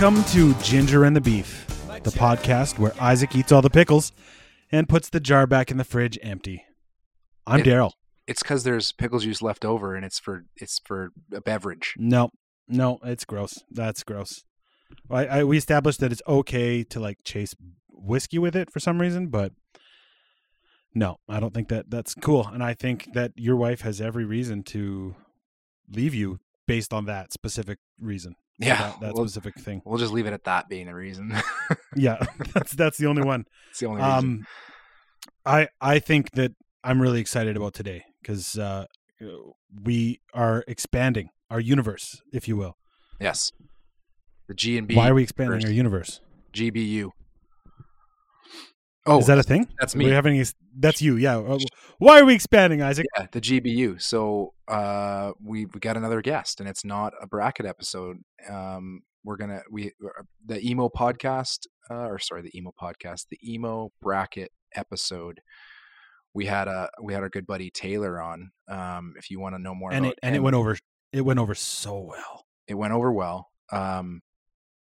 Welcome to Ginger and the Beef, the podcast where Isaac eats all the pickles and puts the jar back in the fridge empty. I'm It- Daryl. It's because there's pickle juice left over, and it's for it's for a beverage. No, no, it's gross. That's gross. I, I we established that it's okay to like chase whiskey with it for some reason, but no, I don't think that that's cool. And I think that your wife has every reason to leave you based on that specific reason. Yeah, that, that we'll, specific thing. we'll just leave it at that being the reason. Yeah, that's that's the only one. it's the only reason. Um, I I think that I'm really excited about today because uh, we are expanding our universe, if you will. yes, the G and B. Why are we expanding first. our universe? GBU? Oh, Is that a thing? that's me. We have any? That's you. Yeah. Uh, Why are we expanding, Isaac? yeah, the GBU. So uh, we we got another guest, and it's not a bracket episode. Um, we're gonna we uh, the emo podcast, uh, or sorry, the emo podcast, the emo bracket episode. We had a we had our good buddy Taylor on. Um, if you want to know more And about it and it went over. It went over so well. it went over well. Um,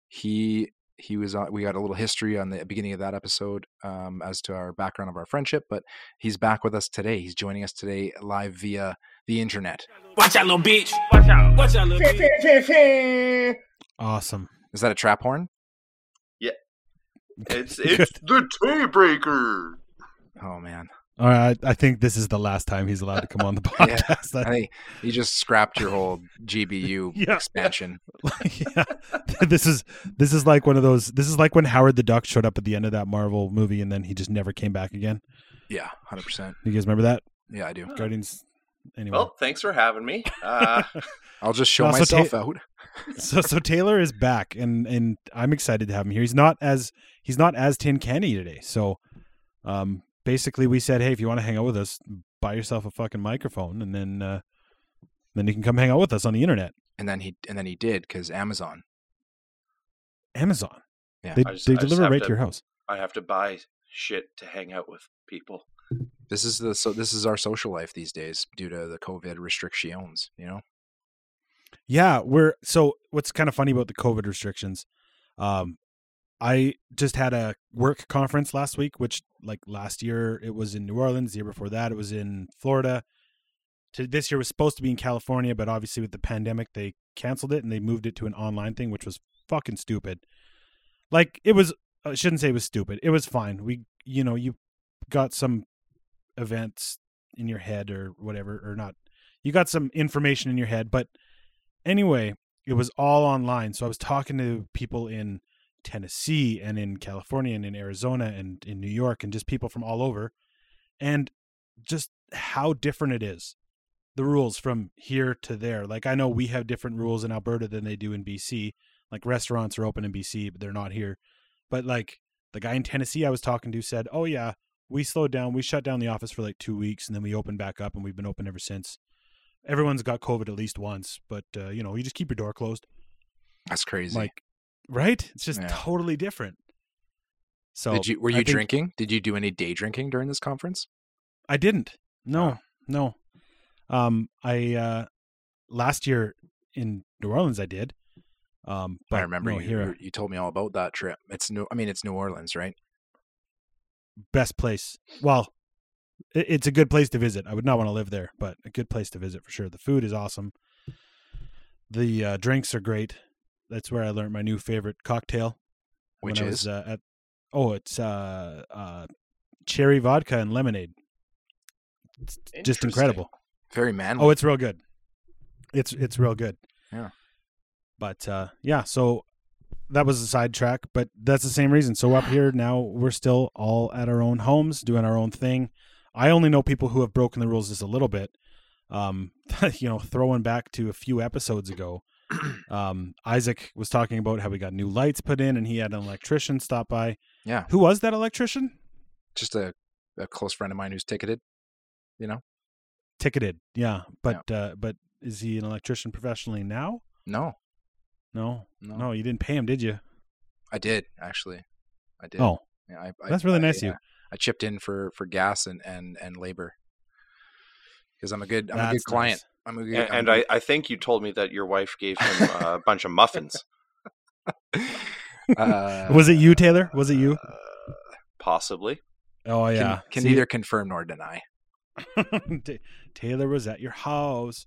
he he was on, we got a little history on the beginning of that episode um, as to our background of our friendship, but he's back with us today. He's joining us today live via the internet. Watch out, little bitch. Watch out. Watch out, little bitch. Awesome. Is that a trap horn? Yeah. It's it's the tea breaker. Oh man, All right. I think this is the last time he's allowed to come on the podcast. I I- think you just scrapped your whole GBU Yeah. expansion. yeah. This is this is like one of those. This is like when Howard the Duck showed up at the end of that Marvel movie, and then he just never came back again. Yeah, hundred percent. You guys remember that? Yeah, I do. Guardians. Anyway. Well, thanks for having me. Uh, I'll just show No, so myself Ta- out. so so Taylor is back and and I'm excited to have him here. He's not as he's not as tin canny today. So um basically we said, "Hey, if you want to hang out with us, buy yourself a fucking microphone and then uh then you can come hang out with us on the internet." And then he and then he did because Amazon. Amazon. Yeah, They just- they deliver right to to- your house. I have to buy shit to hang out with people. This is the so this is our social life these days due to the COVID restrictions. You know. Yeah, we're so what's kind of funny about the COVID restrictions. Um I just had a work conference last week, which like last year it was in New Orleans, the year before that it was in Florida. To this year was supposed to be in California, but obviously with the pandemic they canceled it and they moved it to an online thing, which was fucking stupid. Like it was I shouldn't say it was stupid. It was fine. We you know, you got some events in your head or whatever or not. You got some information in your head, but anyway, it was all online. So I was talking to people in Tennessee and in California and in Arizona and in New York and just people from all over and just how different it is. The rules from here to there. Like I know we have different rules in Alberta than they do in BC. Like restaurants are open in BC, but they're not here. But like the guy in Tennessee I was talking to said, "Oh yeah, we slowed down. We shut down the office for like 2 weeks and then we opened back up and we've been open ever since." Everyone's got COVID at least once, but uh, you know, you just keep your door closed. That's crazy. Like, right? It's just Yeah. totally different. So Did you were you think- drinking? Did you do any day drinking during this conference? I didn't. No, Oh. no. Um, I uh, last year in New Orleans I did. Um, but I remember no, you, here, you you told me all about that trip. It's new. I mean, it's New Orleans, right? best place. Well, it, it's a good place to visit. I would not want to live there, but a good place to visit for sure. The food is awesome. The uh, drinks are great. That's where I learned my new favorite cocktail. Which is was, uh, at oh, it's uh, uh, cherry vodka and lemonade. It's just incredible. very manly. Oh, it's real good. It's it's real good. Yeah. But uh yeah, so that was a sidetrack, but that's the same reason. So up here now we're still all at our own homes doing our own thing. I only know people who have broken the rules just a little bit. Um you know, throwing back to a few episodes ago. Um Isaac was talking about how we got new lights put in and he had an electrician stop by. Yeah. Who was that electrician? just a, a close friend of mine who's ticketed. You know? Ticketed. Yeah. But uh but is he an electrician professionally now? No, No. no, No, you didn't pay him, did you? I did actually. I did. Oh, yeah, I, I, that's really I, nice of you. uh, I chipped in for for gas and and and labor because I'm a good I'm a good client. nice. I'm a good. And, I'm and a I, good- I think you told me that your wife gave him a bunch of muffins. Uh, Was it you, Taylor? Was it you? Uh, possibly. Oh yeah. can See, neither confirm nor deny. Ta- Taylor was at your house.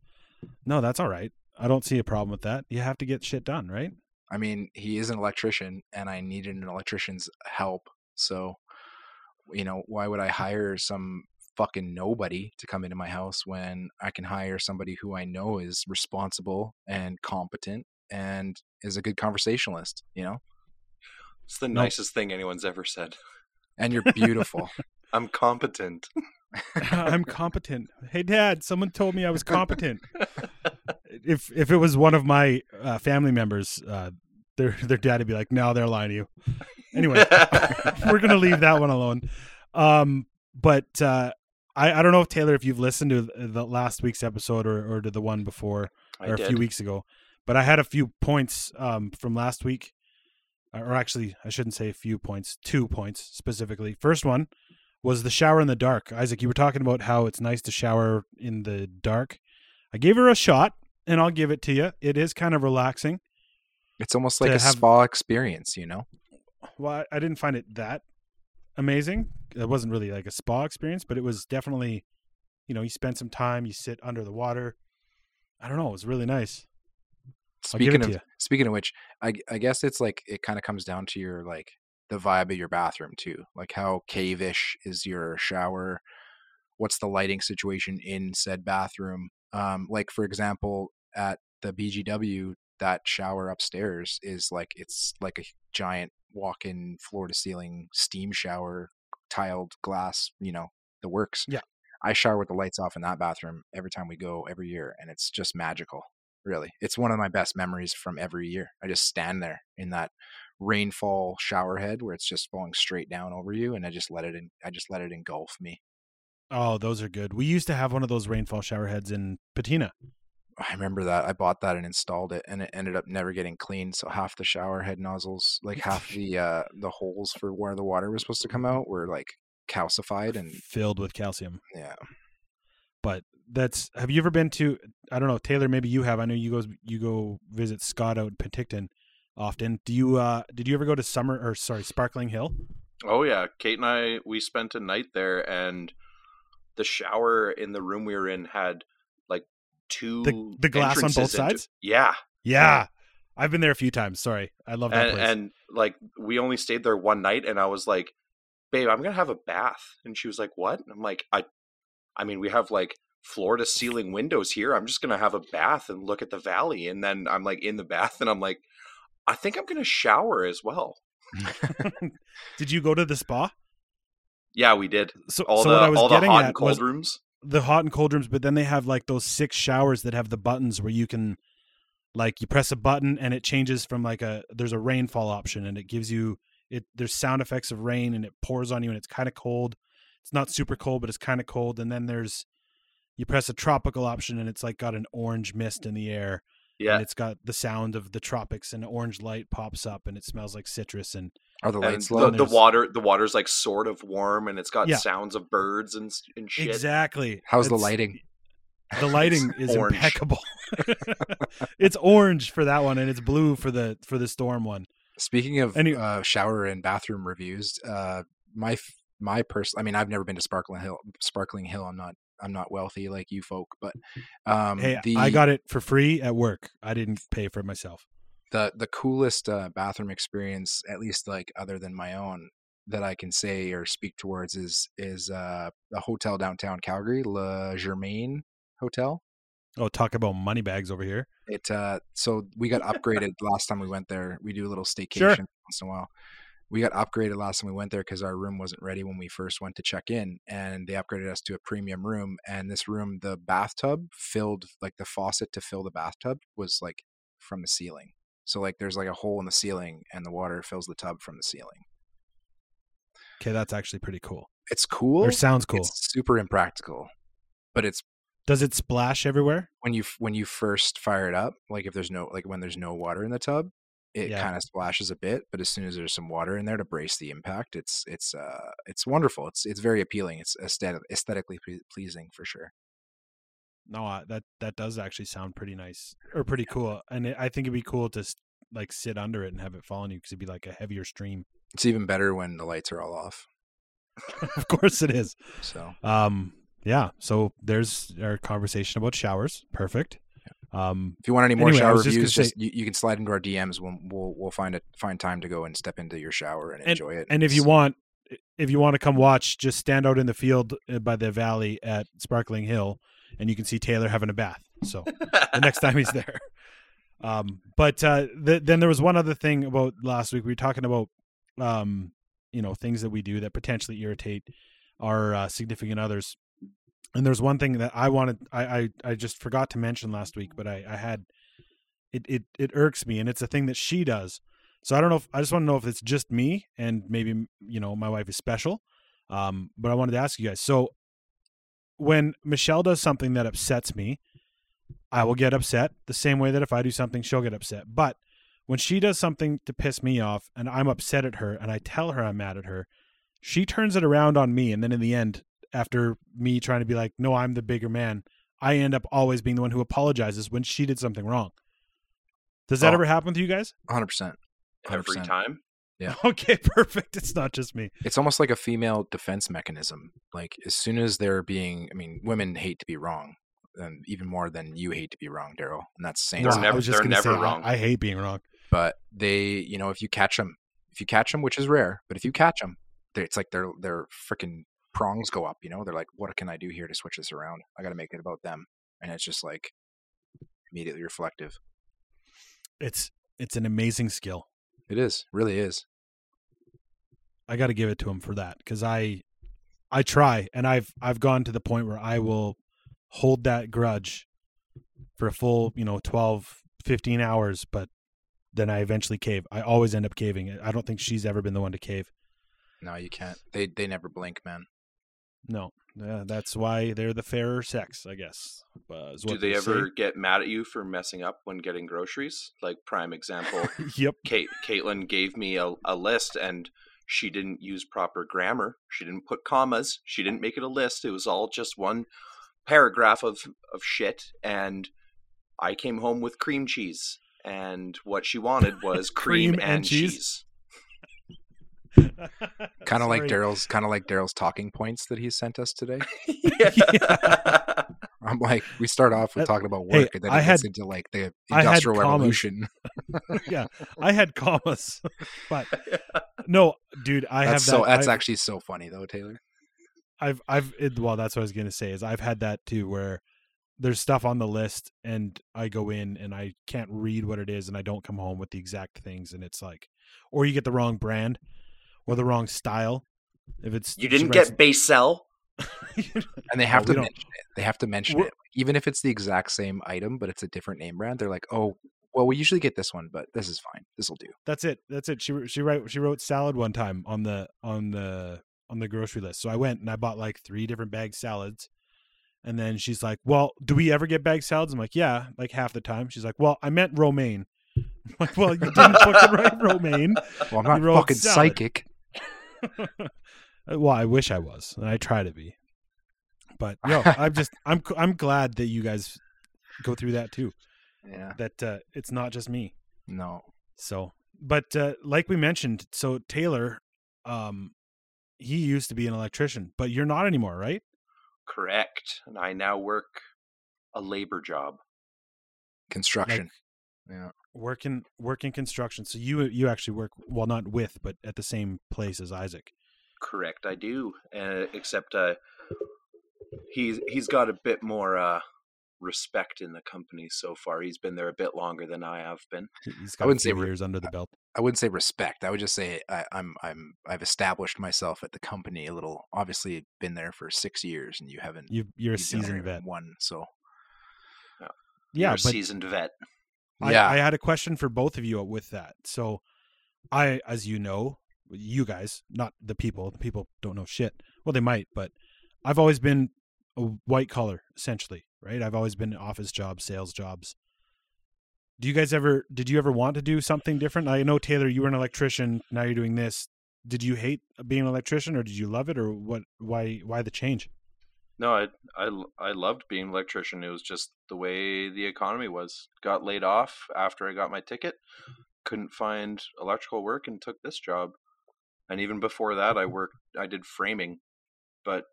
No, that's all right. I don't see a problem with that. You have to get shit done, right? I mean, he is an electrician, and I needed an electrician's help. So, you know, why would I hire some fucking nobody to come into my house when I can hire somebody who I know is responsible and competent and is a good conversationalist, you know? It's the Nope. nicest thing anyone's ever said. And you're beautiful. I'm competent. I'm competent. Hey, Dad, someone told me I was competent. if if it was one of my uh, family members, uh, their their dad would be like, "No, they're lying to you." Anyway, we're gonna leave that one alone. Um, but uh, I I don't know if Taylor, if you've listened to the last week's episode or or to the one before or a few weeks ago, but I had a few points um from last week, or actually I shouldn't say a few points, two points specifically. First one was the shower in the dark. Isaac, you were talking about how it's nice to shower in the dark. I gave her a shot, and I'll give it to you. It is kind of relaxing. It's almost like a have- spa experience, you know? Well, I didn't find it that amazing. It wasn't really like a spa experience, but it was definitely, you know, you spend some time, you sit under the water. I don't know. It was really nice. Speaking of speaking of which, I I guess it's like it kind of comes down to your like the vibe of your bathroom too. Like how cave-ish is your shower? What's the lighting situation in said bathroom? Um, like for example, at the BGW, that shower upstairs is like it's like a giant walk-in floor-to-ceiling steam shower, tiled glass. You know the works. Yeah. I shower with the lights off in that bathroom every time we go every year, and it's just magical really. It's one of my best memories from every year. I just stand there in that rainfall shower head where it's just falling straight down over you and I just let it in I just let it engulf me. Oh, those are good. We used to have one of those rainfall shower heads in Patina. I remember that. I bought that and installed it and it ended up never getting cleaned. So half the shower head nozzles, like half the uh the holes for where the water was supposed to come out were like calcified and filled with calcium. yeah. But that's have you ever been to I don't know, Taylor, maybe you have. I know you go you go visit Scott out in Penticton often. Do you uh did you ever go to Summer or sorry, Sparkling Hill? Oh yeah, Kate and I we spent a night there, and the shower in the room we were in had like two the glass on both entrances into- sides? Yeah, Yeah. I've been there a few times. Sorry. I love that and, place. and like we only stayed there one night, and I was like, "Babe, I'm gonna have a bath," and she was like, "What?" And I'm like, "I, I mean, we have like floor to ceiling windows here. I'm just gonna have a bath and look at the valley." And then I'm like in the bath, and I'm like, "I think I'm gonna shower as well." did you go to the spa? Yeah, we did So, all so the what I was all the getting hot and cold was rooms. The hot and cold rooms, but then they have like those six showers that have the buttons where you can like you press a button and it changes from like a there's a rainfall option and it gives you it there's sound effects of rain and it pours on you and it's kind of cold. It's not super cold, but it's kind of cold. And then there's you press a tropical option and it's like got an orange mist in the air Yeah, and it's got the sound of the tropics and orange light pops up and it smells like citrus and Are the lights the, low? the There's- water the water's like sort of warm and it's got Yeah. sounds of birds and and shit. exactly How's the lighting? The lighting is orange. impeccable. it's orange for that one, and it's blue for the for the storm one. Speaking of Any- uh, shower and bathroom reviews, uh, my my person. I mean, I've never been to Sparkling Hill. Sparkling Hill. I'm not. I'm not wealthy like you folk, but um, Hey, the I got it for free at work. I didn't pay for it myself. the the coolest uh, bathroom experience, at least like other than my own, that I can say or speak towards is is uh, a hotel downtown Calgary, Le Germain Hotel. Oh, talk about money bags over here. It uh so we got upgraded last time we went there. We do a little staycation Sure. once in a while. We got upgraded last time we went there because our room wasn't ready when we first went to check in, and they upgraded us to a premium room. And this room, the bathtub filled like the faucet to fill the bathtub was like from the ceiling. So like there's like a hole in the ceiling, and the water fills the tub from the ceiling. Okay, that's actually pretty cool. It's cool. Or sounds cool. It's super impractical, but it's Does it splash everywhere? when you when you first fire it up, like if there's no like when there's no water in the tub, it Yeah. kind of splashes a bit. But as soon as there's some water in there to brace the impact, it's it's uh it's wonderful. It's it's very appealing. It's aesthetic, aesthetically pleasing for sure. No, uh, that that does actually sound pretty nice or pretty cool. And it, I think it'd be cool to like sit under it and have it fall on you because it'd be like a heavier stream. It's even better when the lights are all off. of course it is. So Um, yeah. So there's our conversation about showers. Perfect. Um, if you want any more Anyway, shower just reviews, say- just you, you can slide into our DMs. We'll we'll, we'll find it find time to go and step into your shower and, enjoy it. and if you want, if you want to come watch, just stand out in the field uh, by the valley at Sparkling Hill, and you can see Taylor having a bath. So the next time he's there. Um, but uh, th- then there was one other thing about last week. We were talking about, um, you know, things that we do that potentially irritate our uh, significant others. And there's one thing that I wanted, I, I, I just forgot to mention last week, but I, I had, it, it, it irks me, and it's a thing that she does. So I don't know if I just want to know if it's just me and maybe you know my wife is special. Um, but I wanted to ask you guys. So when Michelle does something that upsets me, I will get upset the same way that if I do something, she'll get upset. But when she does something to piss me off and I'm upset at her and I tell her I'm mad at her, she turns it around on me. And then in the end, after me trying to be like, no, I'm the bigger man, I end up always being the one who apologizes when she did something wrong. Does that Oh. ever happen to you guys? 100%. Every 100%. time. Yeah. Okay, perfect. It's not just me. It's almost like a female defense mechanism. Like as soon as they're being, I mean, women hate to be wrong, and even more than you hate to be wrong, Daryl. And that's saying They're never- I just they're never say, wrong. I, hate being wrong. but they you know if you catch them if you catch them which is rare but if you catch them it's like they're they're freaking prongs go up you know they're like what can i do here to switch this around i got to make it about them and it's just like immediately reflective It's it's an amazing skill. it is really is I got to give it to him for that because I I try and I've I've gone to the point where I will hold that grudge for a full you know 12 15 hours but then I eventually cave. I always end up caving. I don't think she's ever been the one to cave. no you can't they they never blink man No, yeah, that's why they're the fairer sex, I guess. Uh, Do they say. ever get mad at you for messing up when getting groceries? Like prime example, yep. Kate Caitlin gave me a, a list and she didn't use proper grammar. She didn't put commas. She didn't make it a list. It was all just one paragraph of of shit. And I came home with cream cheese. And what she wanted was cream, Cream and and, cheese? cheese. Kind of like daryl's kind of like daryl's talking points that he sent us today Yeah. i'm like we start off with talking about hey, work and then I it gets had- into like the industrial revolution yeah, I had commas, but no, dude, I that's have that. so that's I've- actually so funny though taylor I've I've it, well, that's what I was gonna say is I've had that too, where there's stuff on the list and I go in and I can't read what it is and I don't come home with the exact things and it's like, or you get the wrong brand or the wrong style. If it's You didn't get base cell. and they have we to don't- mention it. They have to mention We're- it, even if it's the exact same item, but it's a different name brand. They're like, "Oh, well, we usually get this one, but this is fine. This will do." that's it. That's it. She she write she wrote salad one time on the on the on the grocery list. So I went and I bought like three different bag salads. And then she's like, "Well, do we ever get bag salads?" I'm like, "Yeah, like half the time." She's like, "Well, I meant romaine." I'm like, "Well, you didn't fucking write romaine." Well, I'm not fucking salad. psychic. well, I wish I was, and I try to be. But no, I'm just I'm I'm glad that you guys go through that too. Yeah, That uh, it's not just me. no, So, but uh, like we mentioned, so Taylor, um, he used to be an electrician, but you're not anymore, right? Correct. And I now work a labor job. construction. yeah, Working working construction. So you you actually work well, not with, but at the same place as Isaac. Correct, I do. Uh, except uh, he's he's got a bit more uh, respect in the company so far. He's been there a bit longer than I have been. He- He's I got a wouldn't say few re- years under the belt. I wouldn't say respect. I would just say I, I'm I'm I've established myself at the company a little. Obviously, been there for six years, and you haven't. You you're a you've seasoned vet. One, so Yeah, You're a but seasoned vet. I, yeah, I had a question for both of you with that. So, I, as you know, you guys, not the people, the people don't know shit. Well, they might, but I've always been a white collar, essentially, right? I've always been office jobs, sales jobs. Do you guys ever, did you ever want to do something different? I know, Taylor, you were an electrician. Now you're doing this. Did you hate being an electrician or did you love it or what, why, why the change? No, I, I, I loved being an electrician. It was just the way the economy was. Got laid off after I got my ticket. couldn't find electrical work and took this job. And even before that, I worked. I did framing, but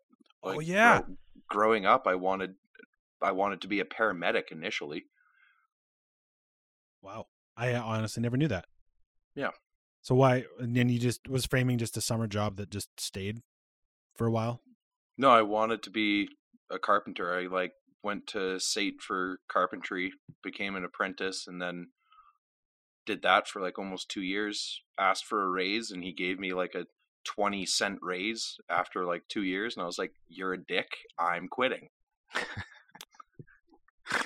Oh, yeah. grow- growing up, I wanted I wanted to be a paramedic initially. Wow. I uh, honestly never knew that. Yeah. So why? And then you just was framing just a summer job that just stayed for a while. No, I wanted to be a carpenter. I like went to SAIT for carpentry, became an apprentice, and then did that for like almost two years. Asked for a raise, and he gave me like a twenty cent raise after like two years, and I was like, "You're a dick. I'm quitting."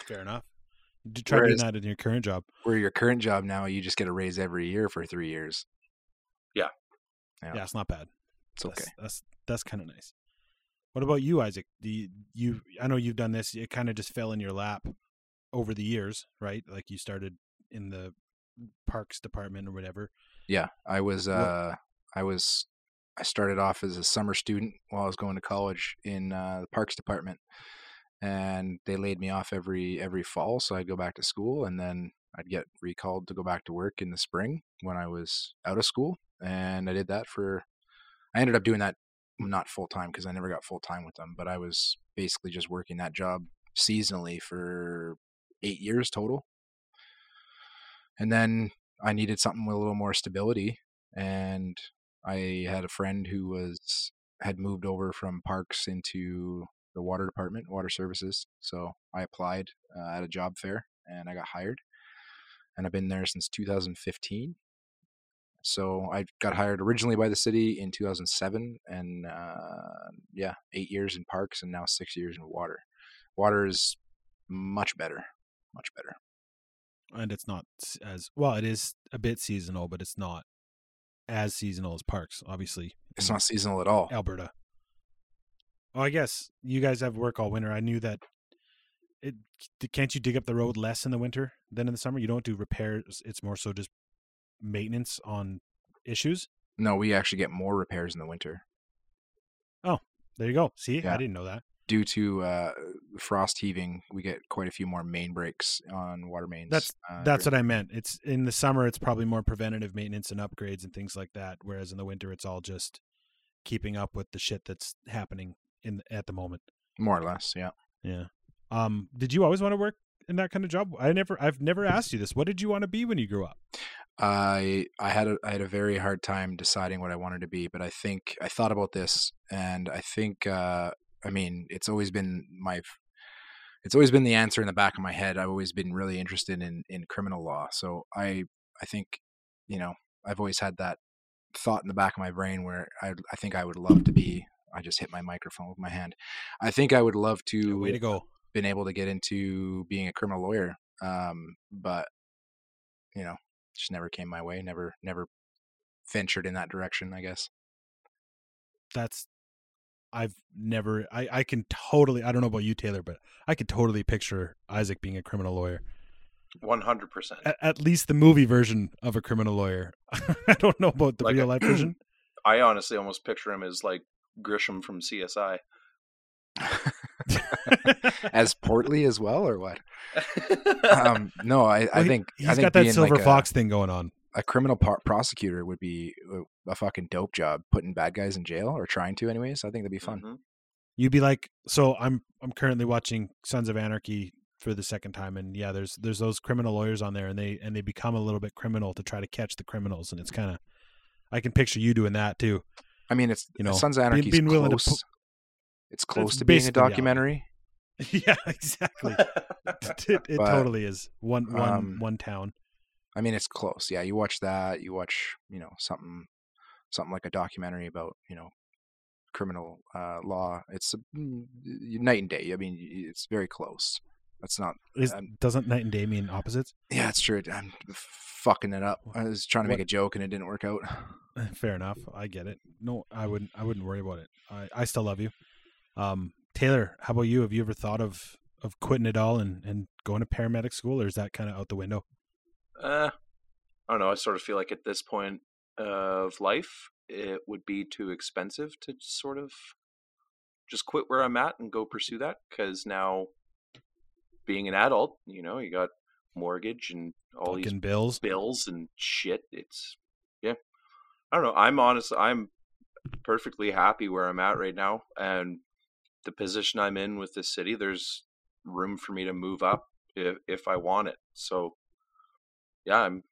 Fair enough. You try doing that in your current job. Where your current job now, you just get a raise every year for three years. Yeah. Yeah, it's not bad. It's okay. That's that's, that's kind of nice. What about you, Isaac? Do you, you I know you've done this. It kind of just fell in your lap over the years, right? Like you started in the parks department or whatever. Yeah, I was. Uh, I was. I started off as a summer student while I was going to college in uh, the parks department, and they laid me off every every fall. So I'd go back to school, and then I'd get recalled to go back to work in the spring when I was out of school, and I did that for. I ended up doing that not full time because I never got full time with them, but I was basically just working that job seasonally for eight years total. And then I needed something with a little more stability, and I had a friend who was had moved over from parks into the water department, water services. So I applied uh, at a job fair, and I got hired, and I've been there since 2015. So I got hired originally by the city in 2007, and uh, yeah, eight years in parks, and now six years in water. Water is much better, much better. and it's not as well. It is a bit seasonal, but it's not as seasonal as parks. Obviously, It's not seasonal at all. Alberta. Oh, I guess you guys have work all winter. I knew that. It can't you dig up the road less in the winter than in the summer? You don't do repairs. It's more so just maintenance on issues. No, we actually get more repairs in the winter Oh, There you go. See, Yeah. I didn't know that. due to uh, frost heaving. We get quite a few more main breaks on water mains. That's uh, That's during- what I meant. It's in the summer. It's probably more preventative maintenance and upgrades and things like that. Whereas in the winter, it's all just keeping up with the shit that's happening in at the moment. more or less. Yeah. Yeah. Um. Did you always want to work in that kind of job? I never. I've never asked you this. What did you want to be when you grew up? I I had a I had a very hard time deciding what I wanted to be, but I think I thought about this, and I think uh, I mean it's always been my it's always been the answer in the back of my head. I've always been really interested in in criminal law, so I I think you know I've always had that thought in the back of my brain where I I think I would love to be. I just hit my microphone with my hand. I think I would love to Way to go. been able to get into being a criminal lawyer um but you know just never came my way never never ventured in that direction i guess That's. I've never. I. I can totally. I don't know about you, Taylor, but I could totally picture Isaac being a criminal lawyer. One hundred percent. At, at least the movie version of a criminal lawyer. I don't know about the Like a- real life version. I honestly almost picture him as like Grissom from CSI. as portly as well or what um no i i Well, he- think he's i think got that silver like fox thing going on. a, a criminal par- prosecutor would be a, a fucking dope job putting bad guys in jail or trying to anyways i think that'd be fun Mhm. You'd be like, so I'm I'm currently watching Sons of Anarchy for the second time, and yeah, there's there's those criminal lawyers on there, and they and they become a little bit criminal to try to catch the criminals, and it's kind of, I can picture you doing that too. i mean it's You you know, know sons of being- anarchy being willing to pu- it's close That's to being a documentary yeah, exactly. it it But, totally is one one um, one town. I mean, it's close. Yeah, you watch that. You watch, you know, something, something like a documentary about, you know, criminal uh, law. It's a, mm, night and day. I mean, it's very close. That's not. Is um, doesn't night and day mean opposites? Yeah, it's true. I'm fucking it up. I was trying to make What- a joke and it didn't work out. Fair enough. I get it. No, I wouldn't. I wouldn't worry about it. I, I still love you. Um, Taylor, how about you? Have you ever thought of of quitting it all and and going to paramedic school, or is that kind of out the window? Uh, I don't know. I sort of feel like at this point of life, it would be too expensive to sort of just quit where I'm at and go pursue that. Because now, being an adult, you know, you got mortgage and all these bills. bills and shit. It's yeah. I don't know. I'm honest. I'm perfectly happy where I'm at right now, and the position I'm in with the city. There's room for me to move up if if I want it. So yeah, I'm.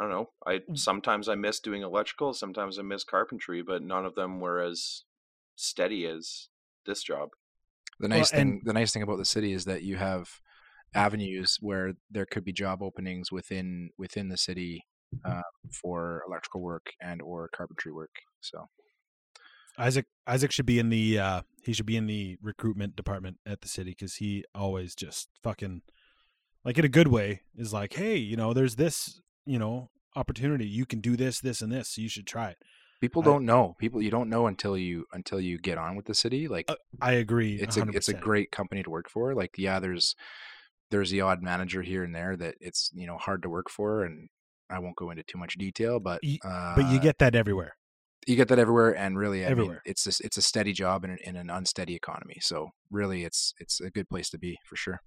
I don't know. I Mm. sometimes I miss doing electrical. Sometimes I miss carpentry, but none of them were as steady as this job. The Well, nice thing, and- the nice thing about the city is that you have avenues where there could be job openings within within the city uh, for electrical work and or carpentry work. So Isaac Isaac should be in the uh he should be in the recruitment department at the city because he always just fucking like in a good way is like, hey, you know, there's this, you know, opportunity. You can do this, this, and this. So you should try it. people I- don't know. People you don't know until you until you get on with the city. Like I agree. it's a it's a great company to work for. Like yeah, there's there's the odd manager here and there that it's you know hard to work for, and I won't go into too much detail, but uh, but you get that everywhere. You get that everywhere, and really, I Everywhere. mean, it's just, it's a steady job in an, in an unsteady economy. So really, it's it's a good place to be for sure.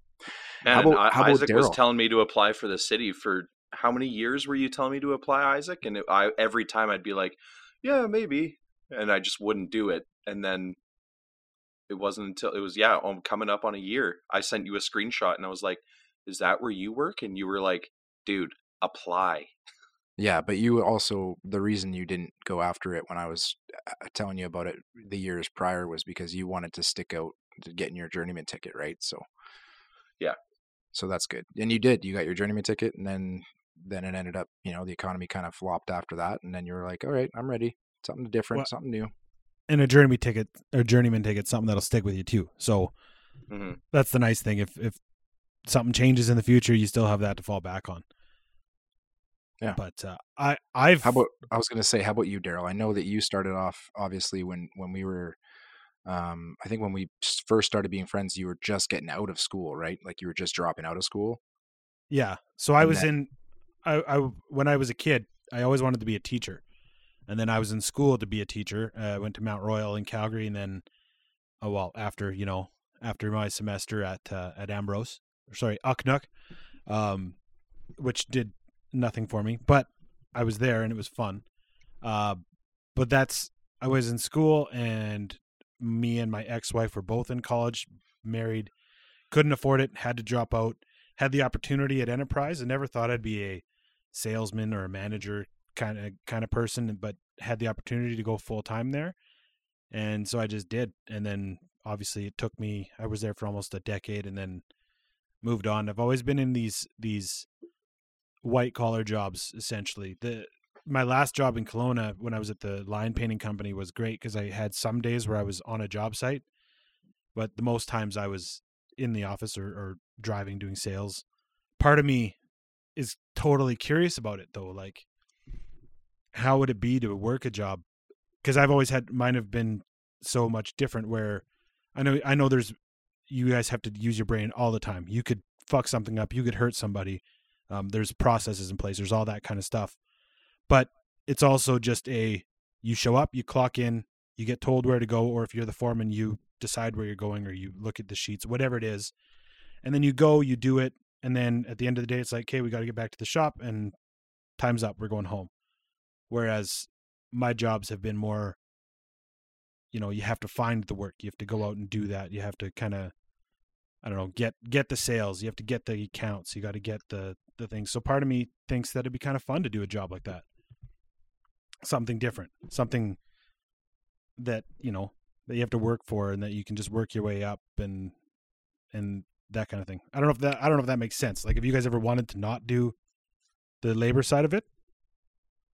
Man, about- how about Isaac was telling me to apply for the city for how many years were you telling me to apply, Isaac? And it, I every time I'd be like, yeah, maybe, and I just wouldn't do it. And then it wasn't until it was yeah, I'm coming up on a year. I sent you a screenshot, and I was like, "Is that where you work?" And you were like, "Dude, apply." Yeah, but you also the reason you didn't go after it when I was uh, telling you about it the years prior was because you wanted to stick out to getting your journeyman ticket, right? So Yeah. so that's good, and you did. You got your journeyman ticket, and then then it ended up, you know, the economy kind of flopped after that, and then you were like, all right, I'm ready, something different, Well, something new. And a journeyman ticket or journeyman ticket, something that'll stick with you too. So hmm that's the nice thing. If if something changes in the future, you still have that to fall back on. Yeah. But uh, I I've How about I was going to say, how about you, Daryl? I know that you started off obviously when when we were, um, I think when we first started being friends, you were just getting out of school, right? Like you were just dropping out of school. Yeah. So I And was that- in I, I when I was a kid, I always wanted to be a teacher. And then I was in school to be a teacher. Uh, I went to Mount Royal in Calgary and then oh well, after, you know, after my semester at uh, at Ambrose, or sorry, Uknuk, um which did nothing for me, but I was there and it was fun. Uh but that's I was in school and me and my ex-wife were both in college, married, couldn't afford it, had to drop out had the opportunity at Enterprise. and never thought I'd be a salesman or a manager kind of kind of person, but had the opportunity to go full time there, and so I just did. And then obviously it took me. I was there for almost a decade, and then moved on. I've always been in these these white collar jobs essentially. The my last job in Kelowna when I was at the line painting company was great because I had some days where I was on a job site, but the most times I was in the office or, or driving doing sales. Part of me is totally curious about it though like how would it be to work a job? Because i've always had mine have been so much different where i know i know there's you guys have to use your brain all the time. You could fuck something up you could hurt somebody um, there's processes in place there's all that kind of stuff. But it's also just a you show up you clock in you get told where to go or if you're the foreman you decide where you're going or you look at the sheets whatever it is. And then you go you do it and then at the end of the day it's like okay we got to get back to the shop and time's up we're going home. Whereas my jobs have been more you know you have to find the work you have to go out and do that you have to kind of i don't know get get the sales you have to get the accounts you got to get the the things so part of me thinks that it'd be kind of fun to do a job like that something different something that you know that you have to work for and that you can just work your way up and and that kind of thing. I don't know if that I don't know if that makes sense. Like, have you guys ever wanted to not do the labor side of it?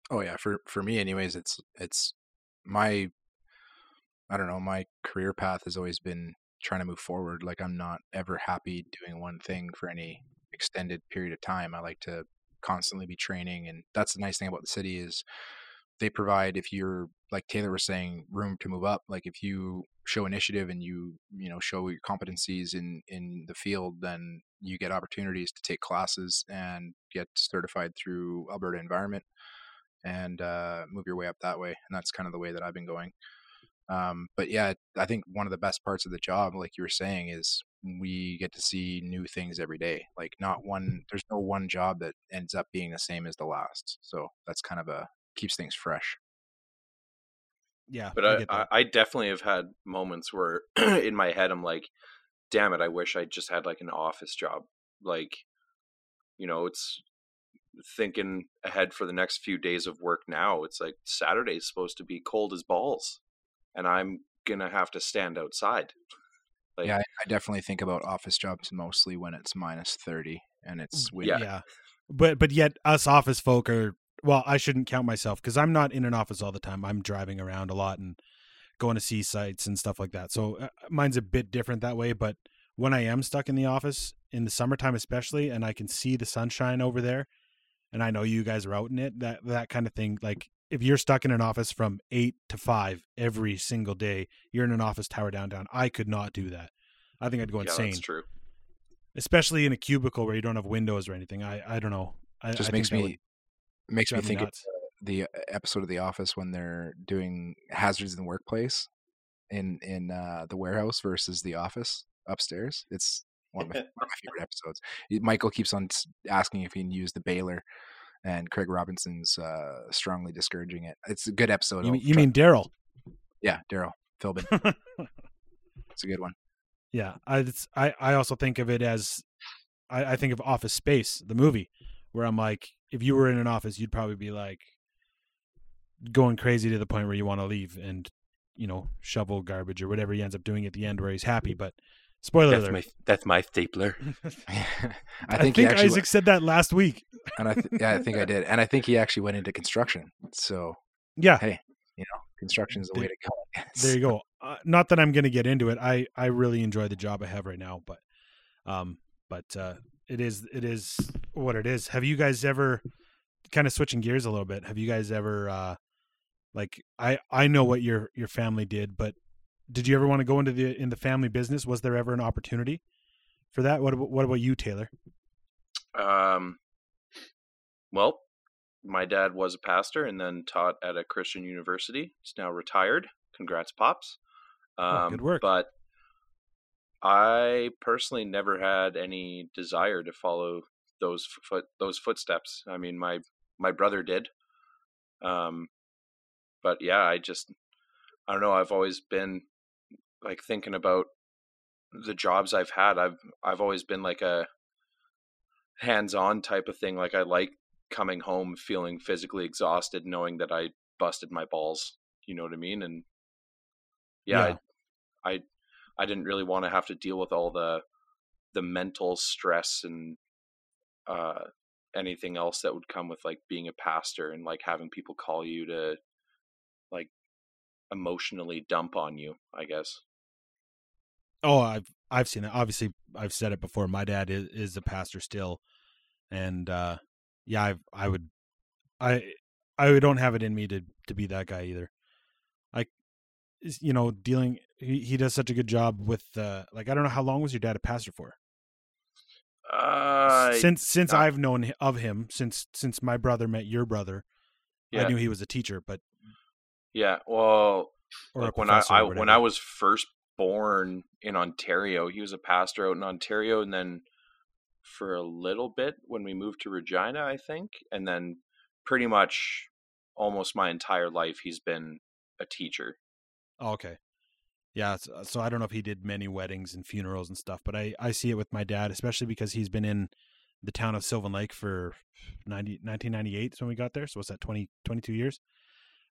Oh yeah, for for me anyways, it's it's my I don't know, my career path has always been trying to move forward. Like I'm not ever happy doing one thing for any extended period of time. I like to constantly be training and that's the nice thing about the city is they provide if you're like Taylor was saying room to move up like if you show initiative and you you know show your competencies in in the field then you get opportunities to take classes and get certified through Alberta Environment and uh, move your way up that way. And that's kind of the way that I've been going. Um, but yeah, I think one of the best parts of the job, like you were saying, is we get to see new things every day. Like not one, there's no one job that ends up being the same as the last. So that's kind of a keeps things fresh. Yeah, But I I, get I, that. I definitely have had moments where in my head I'm like, damn it, I wish I just had like an office job. Like, you know, it's thinking ahead for the next few days of work now. It's like Saturday's supposed to be cold as balls, and I'm gonna have to stand outside. Like, yeah, I, I definitely think about office jobs mostly when it's minus 30 and it's windy. Yeah. yeah, but but yet us office folk are well. I shouldn't count myself because I'm not in an office all the time. I'm driving around a lot and going to see sites and stuff like that. So uh, mine's a bit different that way. But when I am stuck in the office in the summertime, especially, and I can see the sunshine over there, and I know you guys are out in it, that that kind of thing, like. If you're stuck in an office from eight to five every single day, you're in an office tower downtown. I could not do that. I think I'd go yeah, insane that's true. especially in a cubicle where you don't have windows or anything. I I don't know. I, just I makes me makes me think of nuts. the uh, episode of The Office when they're doing hazards in the workplace in in uh, the warehouse versus the office upstairs. It's one of my, one of my favorite episodes. Michael keeps on asking if he can use the baler, and Craig Robinson's uh, strongly discouraging it. It's a good episode. You, mean- you mean Daryl? yeah, Darryl Philbin. it's a good one. yeah, I, it's, I I also think of it as I, I think of Office Space, the movie, where I'm like, if you were in an office, you'd probably be like going crazy to the point where you want to leave and you know shovel garbage or whatever he ends up doing at the end where he's happy. But spoiler That's alert. my that's my stapler. I I think, think, he actually, Isaac said that last week. and I th- yeah, I think I did, and I think he actually went into construction. So Yeah, hey, you know, construction is the way to go. There you go. Uh, not that I'm going to get into it. I I really enjoy the job I have right now, but um, but uh, it is it is what it is. Have you guys ever kind of switching gears a little bit? Have you guys ever uh, like I I know what your your family did, but did you ever want to go into the in the family business? Was there ever an opportunity for that? What about, what about you, Taylor? Um, well, my dad was a pastor and then taught at a Christian university. He's now retired. Congrats, pops. Um, Oh, good work. But I personally never had any desire to follow those foot those footsteps. I mean, my my brother did. Um, but yeah, I just I don't know. I've always been like thinking about the jobs I've had. I've I've always been like a hands-on type of thing. Like I like coming home feeling physically exhausted, knowing that I busted my balls. You know what I mean? And yeah, I, I I didn't really want to have to deal with all the the mental stress and uh anything else that would come with like being a pastor and like having people call you to like emotionally dump on you, I guess. Oh, I've I've seen it. Obviously, I've said it before. My dad is, is a pastor still, and uh, yeah, I I would I I don't have it in me to to be that guy either. I, you know, dealing. He, he does such a good job with uh, like I don't know how long was your dad a pastor for? Uh since since I've known of him since since my brother met your brother, I knew he was a teacher, but Yeah, well, like when I, I when. I was first born in Ontario, he was a pastor out in Ontario, and then for a little bit when we moved to Regina, I think, and then pretty much almost my entire life he's been a teacher. Oh, okay. Yeah, so, so I don't know if he did many weddings and funerals and stuff, but I, I see it with my dad, especially because he's been in the town of Sylvan Lake for 90, 1998 is when we got there. So what's that, 20, 22 years?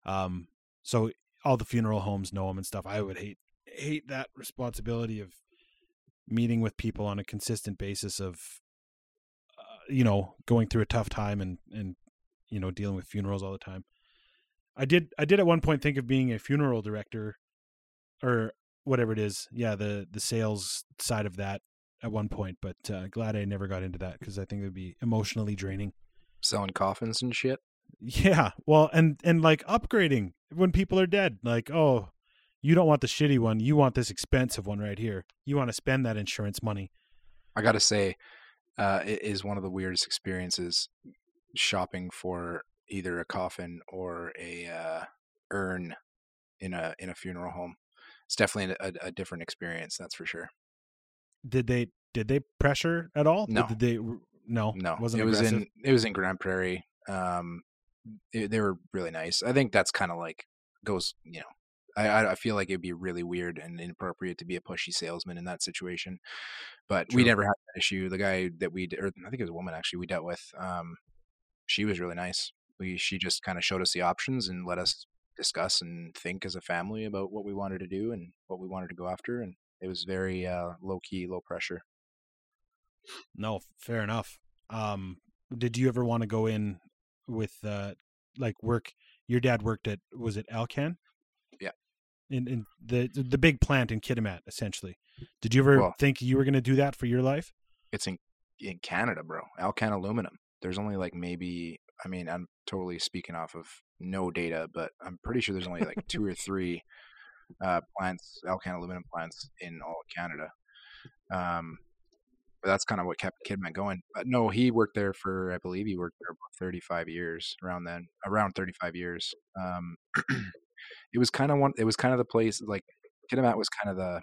Um, so all the funeral homes know him and stuff. I would hate hate that responsibility of meeting with people on a consistent basis of, uh, you know, going through a tough time and and you know dealing with funerals all the time. I did I did at one point think of being a funeral director or whatever it is. Yeah, the the sales side of that at one point, but uh, glad I never got into that because I think it would be emotionally draining. Selling coffins and shit. Yeah, well, and and like upgrading when people are dead. Like, oh, you don't want the shitty one. You want this expensive one right here. You want to spend that insurance money. I gotta say, uh, it is one of the weirdest experiences shopping for either a coffin or a uh, urn in a in a funeral home. It's definitely a, a different experience, that's for sure. did they did they pressure at all? No. Did they? No. No, Wasn't it was aggressive? in it was in Grande Prairie. Um, it- they were really nice. I think that's kind of like goes. You know, I I- feel like it'd be really weird and inappropriate to be a pushy salesman in that situation. But we never had that issue. The guy that we, or I think it was a woman actually, we dealt with. Um, she was really nice. We she just kind of showed us the options and let us discuss and think as a family about what we wanted to do and what we wanted to go after. And it was very uh, low key, low pressure. No, fair enough. Um, did you ever want to go in with uh, like work? Your dad worked at was it Alcan? In in the the big plant in Kitimat, essentially. Did you ever Well- think you were going to do that for your life? it's in in Canada, bro. Alcan aluminum. There's only like maybe I mean, I'm totally speaking off of no data, but I'm pretty sure there's only like two or three uh plants, Alcan aluminum plants in all of Canada. Um but that's kind of what kept Kitimat going. But no, he worked there for I believe he worked there about 35 years around then, around 35 years. Um it was kind of one it was kind of the place like Kitimat was kind of the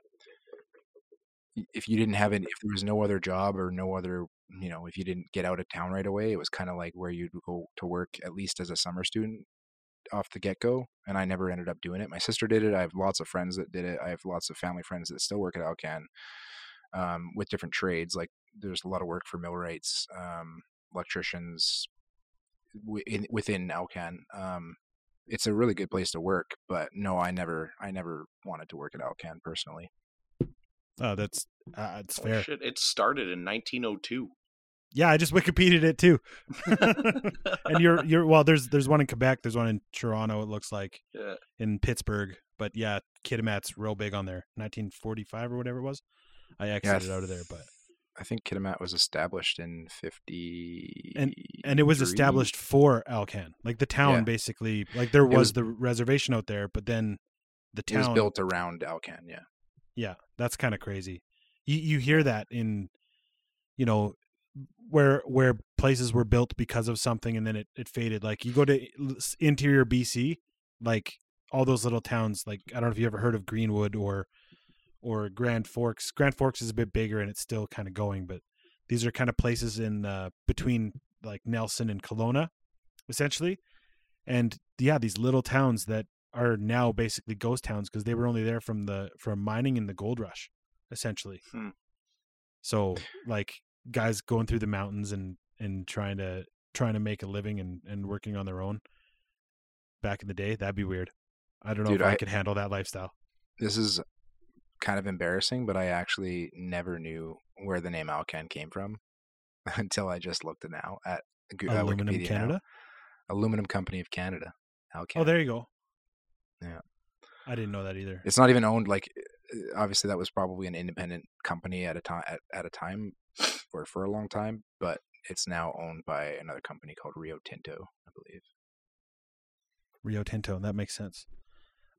if you didn't have any, if there was no other job or no other, you know, if you didn't get out of town right away, it was kind of like where you'd go to work at least as a summer student off the get go. And I never ended up doing it. My sister did it. I have lots of friends that did it. I have lots of family friends that still work at Alcan um, with different trades. Like there's a lot of work for millwrights, um, electricians wi- in, within Alcan. Um, it's a really good place to work, but no, I never, I never wanted to work at Alcan personally. Oh, that's uh, it's Oh, fair. shit, it started in 1902. Yeah, I just Wikipedia'd it too. and you're you're well. There's there's one in Quebec. There's one in Toronto. It looks like Yeah. in Pittsburgh. But yeah, Kitimat's real big on there. 1945 or whatever it was. I exited out of there, but I think Kitimat was established in 50 and and it was established for Alcan. Like the town, Yeah. basically. Like there was, was- the reservation out there, but then the town It was built around Alcan, yeah. Yeah, that's kind of crazy. You you hear that in, you know, where where places were built because of something and then it, it faded. Like you go to interior BC, like all those little towns. Like I don't know if you ever heard of Greenwood or or Grand Forks. Grand Forks is a bit bigger and it's still kind of going, but these are kind of places in uh, between like Nelson and Kelowna, essentially. And yeah, these little towns that are now basically ghost towns because they were only there from the from mining in the gold rush, essentially. Hmm. So like guys going through the mountains and and trying to trying to make a living and and working on their own. Back in the day, that'd be weird. I don't know Dude, if I, I- could handle that lifestyle. This is kind of embarrassing, but I actually never knew where the name Alcan came from until I just looked it now at uh, Aluminum Wikipedia now. Canada. Aluminum Company of Canada. Alcan. Oh, there you go. Yeah. I didn't know that either. It's not even owned like uh, obviously that was probably an independent company at a time at, at a time for for a long time, but it's now owned by another company called Rio Tinto, I believe. Rio Tinto. That makes sense.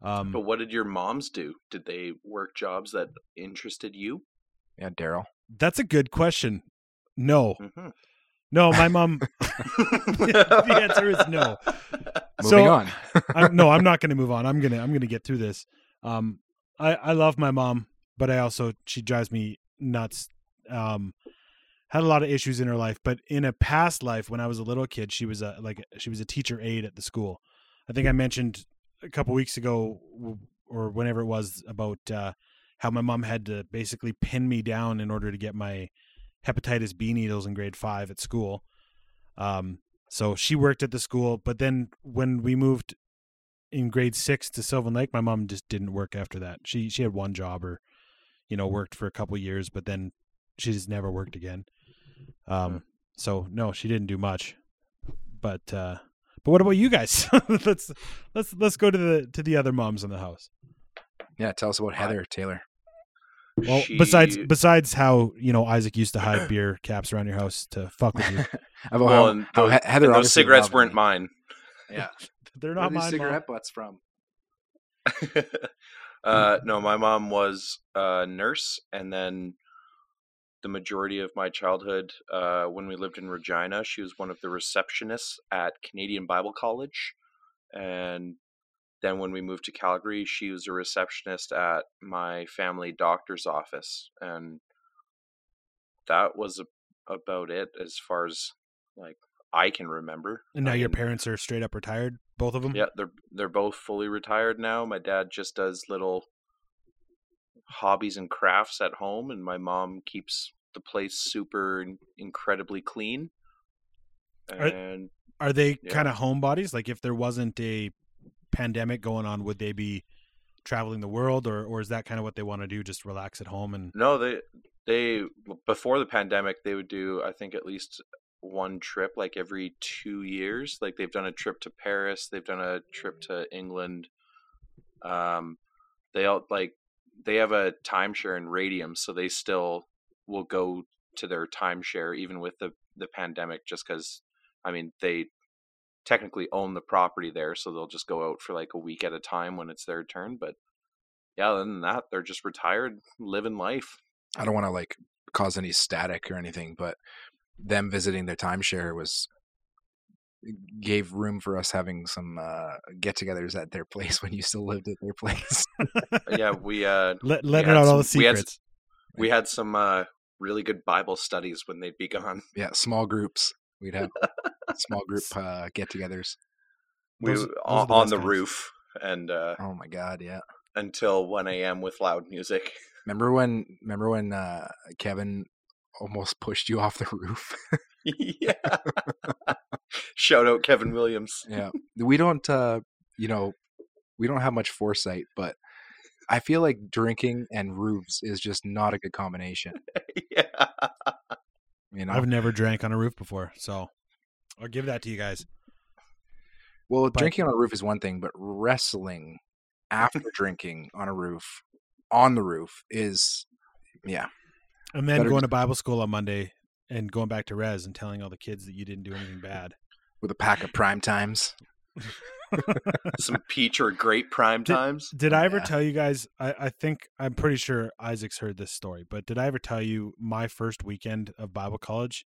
Um, But what did your moms do? Did they work jobs that interested you? Yeah, Daryl. that's a good question. No, Mhm. no, my mom. the answer is no. Moving so, on. I'm, no, I'm not going to move on. I'm gonna I'm gonna get through this. Um, I I love my mom, but I also she drives me nuts. Um, had a lot of issues in her life, but in a past life when I was a little kid, she was a like she was a teacher aide at the school. I think I mentioned a couple weeks ago or whenever it was about uh, how my mom had to basically pin me down in order to get my hepatitis B needles in grade five at school. Um, so she worked at the school, but then when we moved in grade six to Sylvan Lake, my mom just didn't work after that. She she had one job or, you know, worked for a couple years, but then she just never worked again. Um, so no, she didn't do much. But uh, but what about you guys? let's let's let's go to the to the other moms in the house. Yeah, tell us about Heather Taylor. Well, besides She- besides how you know Isaac used to hide beer caps around your house to fuck with you. About well, how, and how those, Heather and those cigarettes weren't me. mine. Yeah, They're where not are these mine. Mom. cigarette butts from? uh, no, my mom was a nurse, and then the majority of my childhood, uh, when we lived in Regina, she was one of the receptionists at Canadian Bible College, and then when we moved to Calgary, she was a receptionist at my family doctor's office, and that was a, about it as far as like I can remember. And now your parents are straight up retired, both of them. Yeah, they're they're both fully retired now. My dad just does little hobbies and crafts at home, and my mom keeps the place super incredibly clean. Are- And Are they Yeah. kind of homebodies? Like, if there wasn't a pandemic going on, would they be traveling the world, or or is that kind of what they want to do? Just relax at home and no, they they before the pandemic they would do I think at least one trip like every two years. Like they've done a trip to Paris, they've done a trip to England. Um, they all like they have a timeshare in Radium, so they still will go to their timeshare even with the the pandemic, just because I mean they technically own the property there, so they'll just go out for like a week at a time when it's their turn. But yeah, other than that, they're just retired, living life. I don't want to like cause any static or anything, but them visiting their timeshare was gave room for us having some uh, get-togethers at their place when you still lived at their place. yeah, we uh let, had out all the some- we had- secrets. we had some uh really good Bible studies when they'd be gone. yeah, small groups. We'd have small group uh, get-togethers. We Those- those on, the on the roof and uh Oh my god, yeah. until one AM with loud music. Remember when? Remember when uh, Kevin almost pushed you off the roof? yeah. Shout out Kevin Williams. yeah, we don't. Uh, you know, we don't have much foresight, but I feel like drinking and roofs is just not a good combination. yeah. You know, I've never drank on a roof before, so I'll give that to you guys. well, but- drinking on a roof is one thing, but wrestling after drinking on a roof, on the roof, is yeah. And then Better going to Bible school on Monday and going back to res and telling all the kids that you didn't do anything bad. With a pack of prime times. Some peach or grape prime times. Did I ever Yeah. tell you guys? I, I think I'm pretty sure Isaac's heard this story, but did I ever tell you my first weekend of Bible college?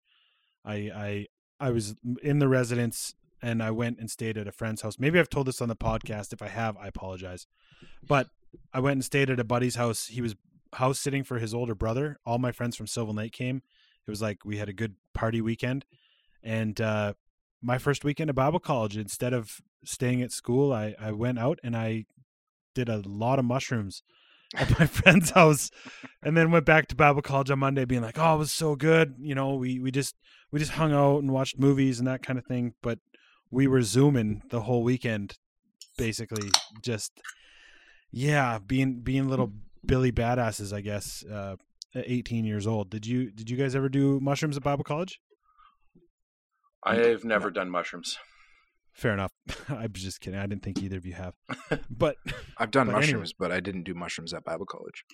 I I I was in the residence and I went and stayed at a friend's house. Maybe I've told this on the podcast. If I have, I apologize. But I went and stayed at a buddy's house. He was house sitting for his older brother. All my friends from Sylvan Lake came. It was like we had a good party weekend. And uh, my first weekend at Bible college, instead of staying at school, I, I went out and I did a lot of mushrooms at my friend's house and then went back to Bible college on Monday being like, Oh, it was so good. You know, we, we just we just hung out and watched movies and that kind of thing. But we were zooming the whole weekend, basically just yeah, being being little Billy badasses, I guess, uh 18 years old. Did you did you guys ever do mushrooms at Bible college? I've never done mushrooms. Fair enough. I'm just kidding. I didn't think either of you have. But I've done But anyway. mushrooms, but I didn't do mushrooms at Bible college.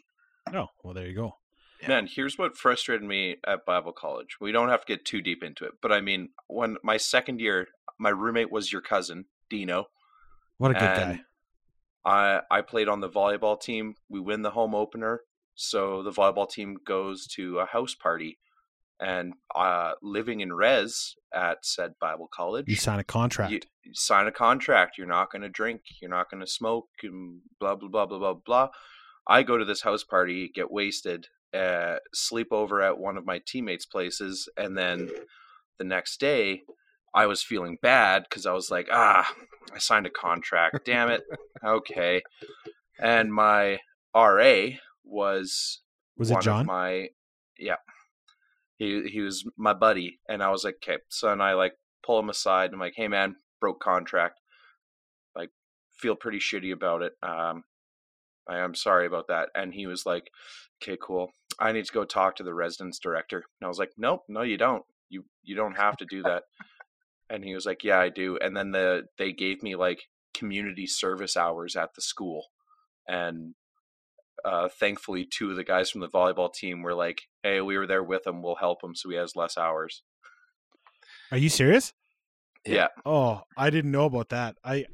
oh, well there you go. Yeah. Man, here's what frustrated me at Bible college. We don't have to get too deep into it, but I mean, when my second year, my roommate was your cousin, Dino. What a good guy. I I played on the volleyball team. We win the home opener, so the volleyball team goes to a house party, and uh, living in res at said Bible college, You sign a contract. you, you sign a contract. You're not going to drink. You're not going to smoke. And blah blah blah blah blah blah. I go to this house party, get wasted, uh, sleep over at one of my teammates' places, and then the next day, I was feeling bad because I was like, ah, I signed a contract. Damn it. Okay. And my RA was Was it John? Of my yeah. He he was my buddy, and I was like, okay. So and I like pull him aside. And I'm like, hey man, broke contract. Like, feel pretty shitty about it. Um, I am sorry about that. And he was like, okay, cool. I need to go talk to the residence director. And I was like, nope, no, you don't. You you don't have to do that. and he was like, yeah, I do. And then the they gave me like community service hours at the school, and uh, thankfully, two of the guys from the volleyball team were like, "Hey, we were there with him. We'll help him, so he has less hours." Are you serious? Yeah. Yeah, Oh, I didn't know about that. I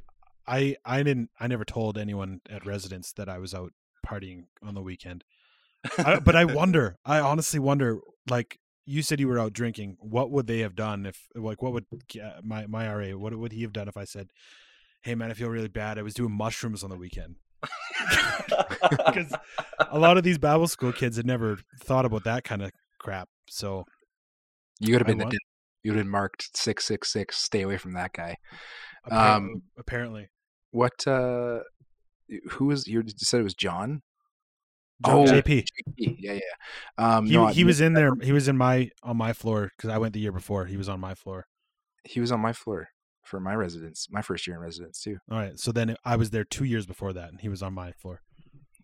I I didn't I never told anyone at residence that I was out partying on the weekend. I, but I wonder, I honestly wonder like you said you were out drinking. What would they have done if like what would uh, my my RA what would he have done if I said, "Hey man, I feel really bad. I was doing mushrooms on the weekend." Because a lot of these Bible school kids had never thought about that kind of crap. So You would have been the you would have been marked six six six. Stay away from that guy. appar- Um, apparently, What? uh Who was you said it was John? John- oh, JP. JP. Yeah, yeah. Um, He no, he was in there. He was in my on my floor because I went the year before. He was on my floor. he was on my floor for my residence, my first year in residence too. All right. So then I was there two years before that, and he was on my floor.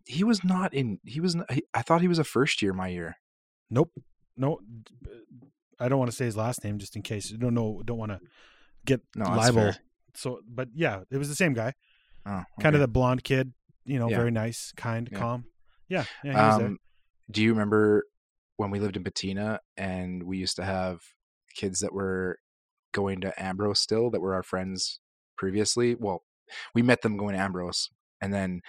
He was not in. He was. Not, he, I thought he was a first year my year. Nope. No. I don't want to say his last name just in case. You don't know. Don't want to get No, libel. So, but yeah, it was the same guy. Oh, Kind of the blonde kid. You know, Yeah. very nice, kind, Yeah. calm. Yeah. Yeah. He was there. Um, do you remember when we lived in Patina and we used to have kids that were going to Ambrose still that were our friends previously? Well, we met them going to Ambrose, and then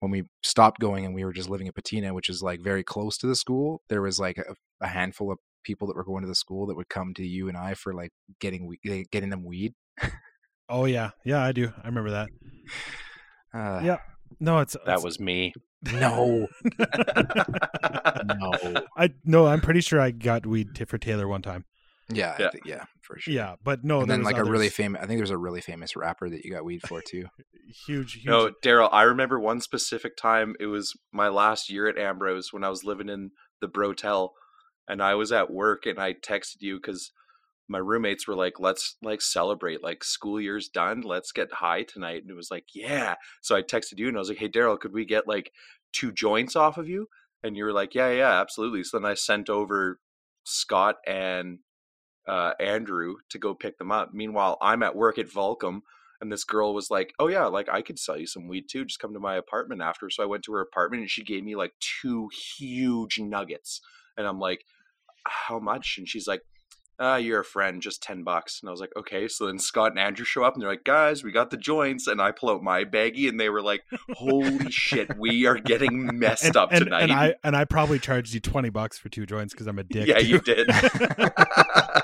when we stopped going and we were just living in Patina, which is like very close to the school, there was like a, a handful of people that were going to the school that would come to you and I for like getting we- eh, getting them weed. Oh yeah. Yeah, I do. I remember that. Uh, Yeah. No, it's That it's- was me. no, no, I no. I'm pretty sure I got weed t- for Taylor one time. Yeah, Yeah. think- yeah, for sure. Yeah, but no. and then was like a really famous. I think there's a really famous rapper that you got weed for too. huge, huge. No, Daryl, I remember one specific time. It was my last year at Ambrose when I was living in the Brotel, and I was at work, and I texted you because my roommates were like, "Let's like celebrate, like school year's done. Let's get high tonight." And it was like, "Yeah." So I texted you, and I was like, "Hey, Daryl, could we get like two joints off of you?" And you were like, "Yeah, yeah, absolutely." So then I sent over Scott and uh, Andrew to go pick them up. Meanwhile, I'm at work at Volcom and this girl was like, "Oh yeah, like I could sell you some weed too. Just come to my apartment after." So I went to her apartment and she gave me like two huge nuggets, and I'm like, "How much?" And she's like, "Ah, you're a friend, just ten bucks." And I was like, "Okay." So then Scott and Andrew show up and they're like, "Guys, we got the joints," and I pull out my baggie and they were like, "Holy shit, we are getting messed and, up and, tonight." and I and I probably charged you twenty bucks for two joints because I'm a dick. yeah, you did.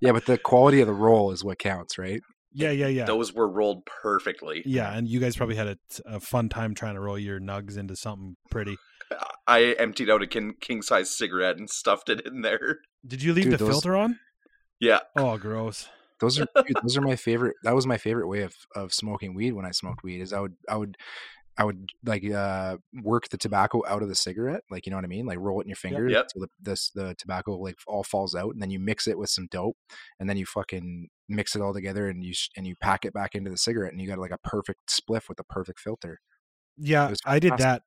yeah, but the quality of the roll is what counts, right? yeah, yeah, yeah. Those were rolled perfectly. Yeah, and you guys probably had a, a fun time trying to roll your nugs into something pretty. I emptied out a king king size cigarette and stuffed it in there. Did you leave Dude, the those- filter on? Yeah. Oh, gross. Those are those are my favorite. That was my favorite way of of smoking weed when I smoked weed. Is I would I would I would like uh work the tobacco out of the cigarette, like you know what I mean, like roll it in your fingers Yep. so the this the tobacco like all falls out, and then you mix it with some dope, and then you fucking mix it all together, and you and you pack it back into the cigarette, and you got like a perfect spliff with a perfect filter. Yeah, I did that.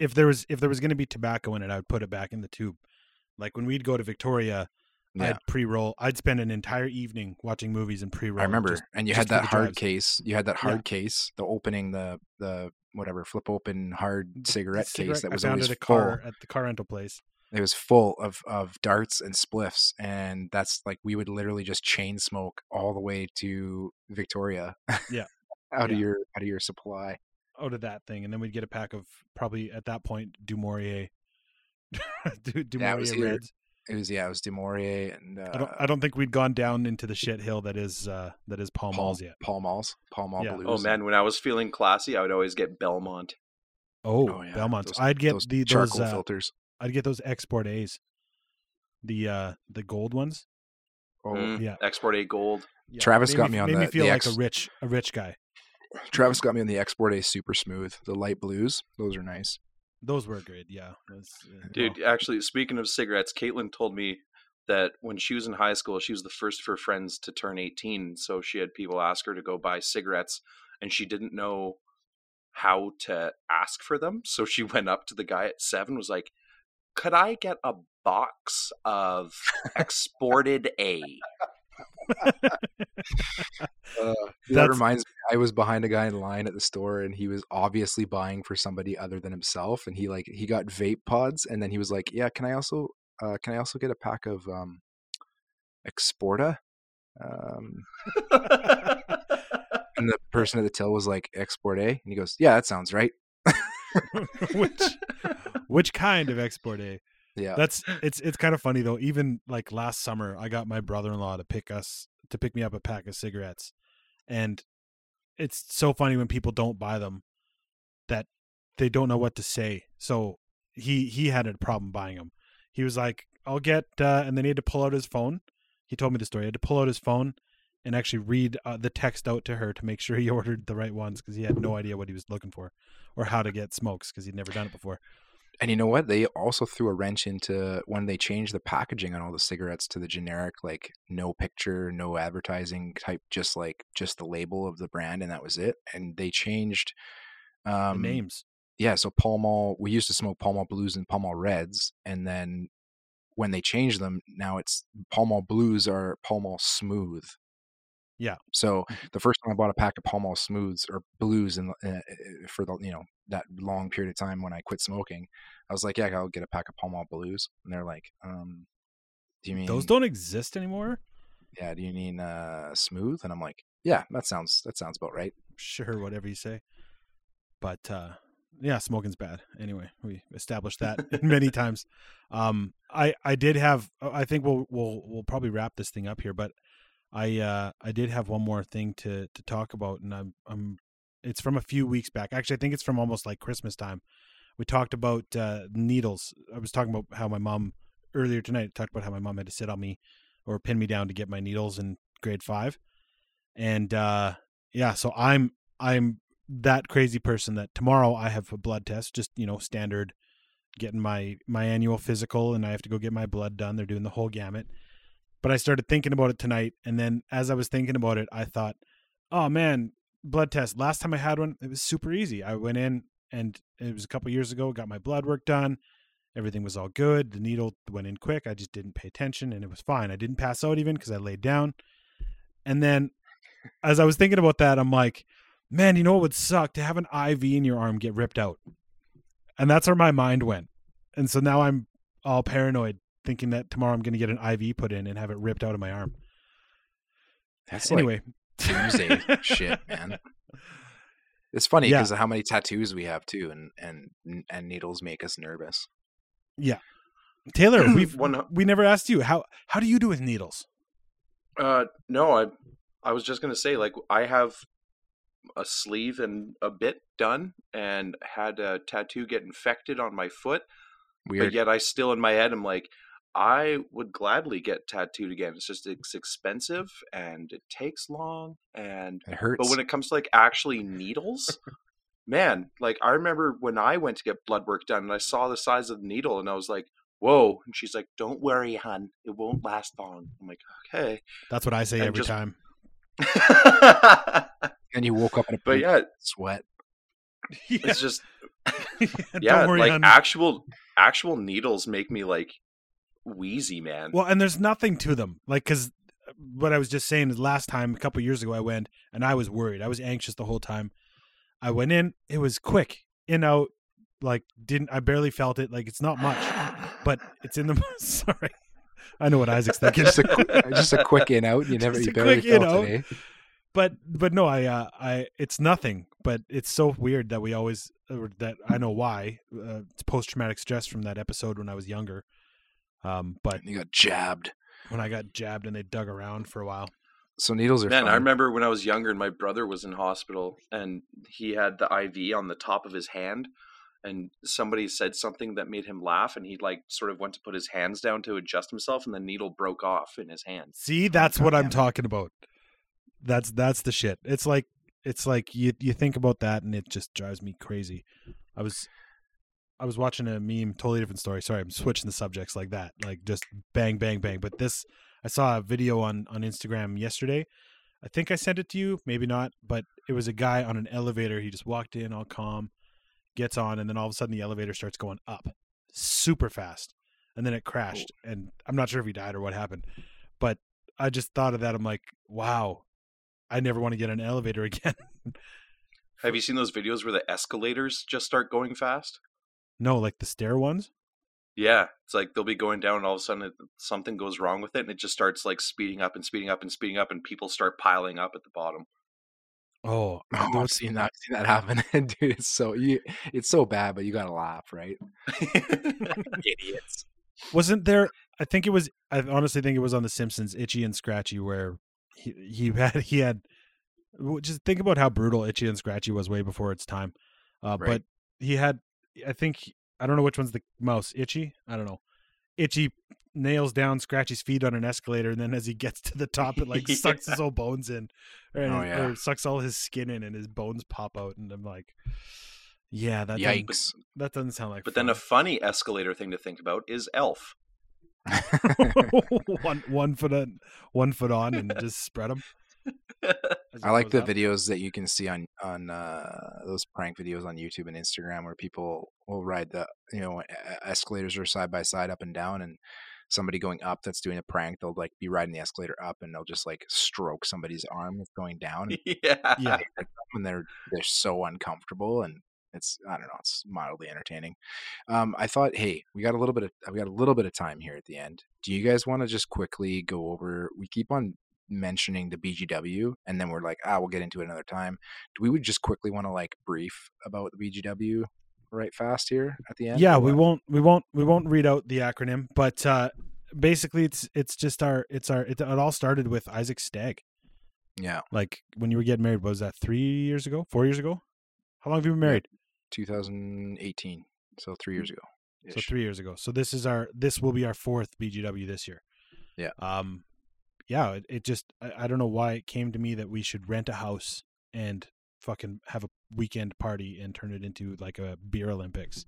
If there was if there was going to be tobacco in it, I would put it back in the tube. Like when we'd go to Victoria, Yeah, I'd pre-roll. I'd spend an entire evening watching movies and pre-roll. I remember, and you had that hard drives. case. You had that Yeah. hard case, the opening the the whatever flip open hard cigarette, case that was I found always at a full. at the car rental place. it was full of of darts and spliffs and that's like we would literally just chain smoke all the way to victoria Yeah. out Yeah. of your out of your supply out of that thing, and then we'd get a pack of probably at that point du Maurier. Du- Dumouriez Yeah, it was either- Reds. It was yeah it was du Maurier and uh, I don't. I don't think we'd gone down into the shit hill that is uh that is Paul Pall Malls yet. Pall Malls Pall Mall Yeah. Blues Oh man, when I was feeling classy, I would always get Belmont. Oh, oh, yeah, Belmont. those- I'd get those the those. charcoal Uh, filters I'd get those export A's. The uh the gold ones. oh Mm, yeah. Export A gold. Yeah, Travis made got me, me on made me the- feel the like X- a rich a rich guy. travis got me on the export a super smooth the light blues those are nice Those were good. Yeah, Those, uh, Dude, actually, speaking of cigarettes, Caitlin told me that when she was in high school, she was the first of her friends to turn 18. So she had people ask her to go buy cigarettes, and she didn't know how to ask for them. So she went up to the guy at seven, was like, Could I get a box of exported A? Uh, that reminds me, I was behind a guy in line at the store, and he was obviously buying for somebody other than himself. And he like he got vape pods, and then he was like, "Yeah, can I also uh, can I also get a pack of um, Exporta?" Um, and the person at the till was like, "Export A," and he goes, "Yeah, that sounds right." which which kind of export A? Yeah, That's it's it's kind of funny though. Even like last summer, I got my brother-in-law to pick us to pick me up a pack of cigarettes, and it's so funny when people don't buy them that they don't know what to say. So he he had a problem buying them. He was like, I'll get, uh, and then he had to pull out his phone. He told me the story. He had to pull out his phone and actually read uh, the text out to her to make sure he ordered the right ones because he had no idea what he was looking for or how to get smokes because he'd never done it before. And you know what? They also threw a wrench into when they changed the packaging on all the cigarettes to the generic, like no picture, no advertising type, just like just the label of the brand, and that was it. And they changed um, the names. Yeah, so Pall Mall. We used to smoke Pall Mall Blues and Pall Mall Reds, and then when they changed them, now it's Pall Mall Blues are Pall Mall Smooth. Yeah. So the first time I bought a pack of Pall Mall Smooths or Blues, and uh, for the you know that long period of time when I quit smoking, I was like, yeah, I'll get a pack of Pall Mall Blues, and they're like, um, do you mean Those don't exist anymore. Yeah, do you mean uh, smooth? And I'm like, yeah, that sounds that sounds about right. Sure, whatever you say. But uh, yeah, smoking's bad. Anyway, we established that many times. Um, I I did have. uh, I think we'll we'll we'll probably wrap this thing up here, but I uh I did have one more thing to to talk about, and I'm I'm. It's from a few weeks back. Actually, I think it's from almost like Christmas time. We talked about uh, needles. I was talking about how my mom earlier tonight talked about how my mom had to sit on me or pin me down to get my needles in grade five, and uh, yeah, so I'm I'm that crazy person that tomorrow I have a blood test, just you know, standard, getting my my annual physical, and I have to go get my blood done. They're doing the whole gamut. But I started thinking about it tonight, and then as I was thinking about it, I thought, oh man, blood test. Last time I had one, it was super easy. I went in, and it was a couple years ago. Got my blood work done. Everything was all good. The needle went in quick. I just didn't pay attention, and it was fine. I didn't pass out even because I laid down. And then, as I was thinking about that, I'm like, man, you know what would suck to have an IV in your arm get ripped out. And that's where my mind went. And so now I'm all paranoid thinking that tomorrow I'm going to get an IV put in and have it ripped out of my arm. That's anyway, Tuesday shit, man. It's funny Yeah. because of how many tattoos we have too, and and and needles make us nervous. Yeah, Taylor, we've One- we never asked you how how do you do with needles? Uh, no, I I was just gonna say like I have a sleeve and a bit done, and had a tattoo get infected on my foot, Weird. but yet I still in my head I'm like I would gladly get tattooed again. It's just it's expensive and it takes long, and it hurts. but when it comes to like actually needles. Man, like I remember when I went to get blood work done and I saw the size of the needle and I was like, whoa. And she's like, don't worry, hun. It won't last long. I'm like, okay. That's what I say And every just- time. and you woke up in a but yeah, sweat. it's just Don't yeah, worry, like hon. actual actual needles make me like wheezy, man. Well, and there's nothing to them. Like, because what I was just saying is last time, a couple years ago, I went and I was worried. I was anxious the whole time. I went in, it was quick, in, out, like, didn't, I barely felt it. Like, it's not much, but it's in the, sorry. I know what Isaac's thinking. just a just a quick in out. You never Just you barely quick felt out. it. Eh? but but no i uh i it's nothing but it's so weird that we always or that i know why uh, it's post-traumatic stress from that episode when i was younger um but You got jabbed. when i got jabbed and they dug around for a while So needles are Man, I remember when I was younger and my brother was in hospital and he had the IV on the top of his hand and somebody said something that made him laugh and he like sort of went to put his hands down to adjust himself and the needle broke off in his hand. see that's what i'm it. talking about that's that's the shit it's like it's like you you think about that and it just drives me crazy i was i was watching a meme totally different story. Sorry i'm switching the subjects like that like just bang bang bang. But this i saw a video on on instagram yesterday. I think i sent it to you maybe not but it was a guy on an elevator. He just walked in all calm gets on and then all of a sudden the elevator starts going up super fast and then it crashed and i'm not sure if he died or what happened but i just thought of that. I'm like wow i never want to get in an elevator again. Have you seen those videos where the escalators just start going fast? No like the stair ones Yeah, it's like they'll be going down and all of a sudden it, something goes wrong with it and it just starts like speeding up and speeding up and speeding up and people start piling up at the bottom. oh I've seen that. I've seen that happen, dude. It's so you, it's so bad, but you gotta laugh, right? Idiots. wasn't there i think it was i honestly think it was on the simpsons itchy and scratchy where he, he had he had just think about how brutal itchy and scratchy was way before its time uh, Right. but he had i think i don't know which one's the mouse itchy i don't know itchy nails down Scratchy's feet on an escalator, and then as he gets to the top, it like sucks his whole bones in, or, Oh, yeah. or sucks all his skin in, and his bones pop out. And I'm like, yeah, that doesn't, Yikes! that doesn't sound like. But then a funny escalator thing to think about is Elf. one one foot on, one foot on, and just spread them. I like the videos that you can see on on uh, those prank videos on YouTube and Instagram where people will ride the you know escalators are side by side up and down and somebody going up that's doing a prank they'll like be riding the escalator up and they'll just like stroke somebody's arm that's going down yeah. Yeah, and they're they're so uncomfortable and it's I don't know it's mildly entertaining. Um, I thought hey we got a little bit of I've got a little bit of time here at the end. Do you guys want to just quickly go over? We keep on mentioning the BGW and then we're like ah we'll get into it another time. Do we would just quickly want to like brief about the BGW right fast here at the end? yeah. We won't we won't we won't read out the acronym, but uh basically it's it's just our it's our it, it all started with Isaac's stag. Yeah, Like when you were getting married, what was that three years ago, four years ago? How long have you been married? 2018, so three years ago. So three years ago. So this is our this will be our fourth BGW this year. Yeah. Um, yeah. It, it just I, I don't know why it came to me that we should rent a house and fucking have a weekend party and turn it into like a beer Olympics.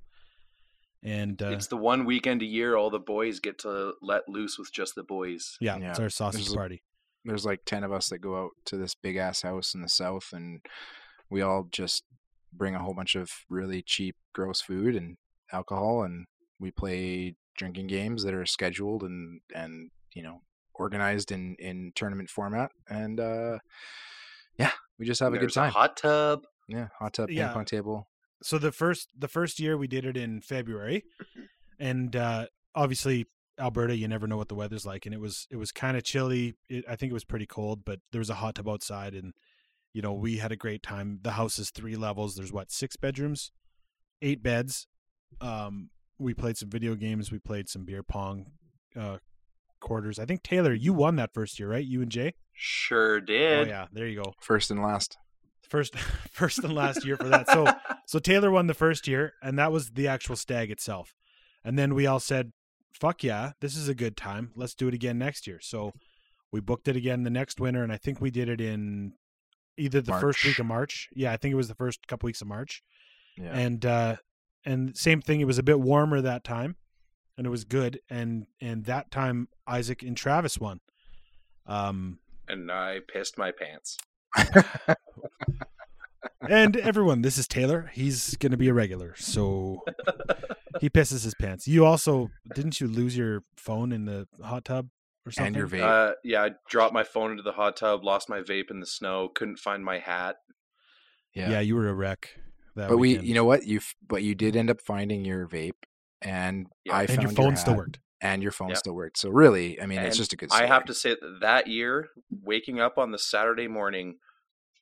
And uh, It's the one weekend a year all the boys get to let loose with just the boys. yeah, Yeah. it's our sausage There's a- party. there's like 10 of us that go out to this big ass house in the south and we all just bring a whole bunch of really cheap gross food and alcohol and we play drinking games that are scheduled and and you know organized in in tournament format and uh yeah we just have a good There's time hot tub. yeah hot tub ping pong table so the first the first year we did it in February, and uh, obviously Alberta, you never know what the weather's like, and it was it was kind of chilly. It, I think it was pretty cold, but there was a hot tub outside, and you know we had a great time. The house is three levels. There's what six bedrooms, eight beds. Um, we played some video games. We played some beer pong, uh, quarters. I think Taylor, you won that first year, right? You and Jay. Sure Oh did. yeah, there you go. first and last First, first and last year for that. So so Taylor won the first year, and that was the actual stag itself. And then we all said, "Fuck yeah, this is a good time. Let's do it again next year." So we booked it again the next winter, and I think we did it in either the first week of March. Yeah, I think it was the first couple weeks of March. yeah And uh and same thing, it was a bit warmer that time, and it was good. And and that time Isaac and Travis won. Um, and I pissed my pants. and everyone, this is Taylor. He's gonna be a regular, so he pisses his pants. You also didn't you lose your phone in the hot tub or something? and your vape Uh, yeah, I dropped my phone into the hot tub, lost my vape in the snow, couldn't find my hat. yeah. yeah, you were a wreck. That but we you know what you f- but you did end up finding your vape and Yeah. i and found your phone still worked. and your phone still worked so really i mean it's just a good I have to say that that year, waking up on the Saturday morning,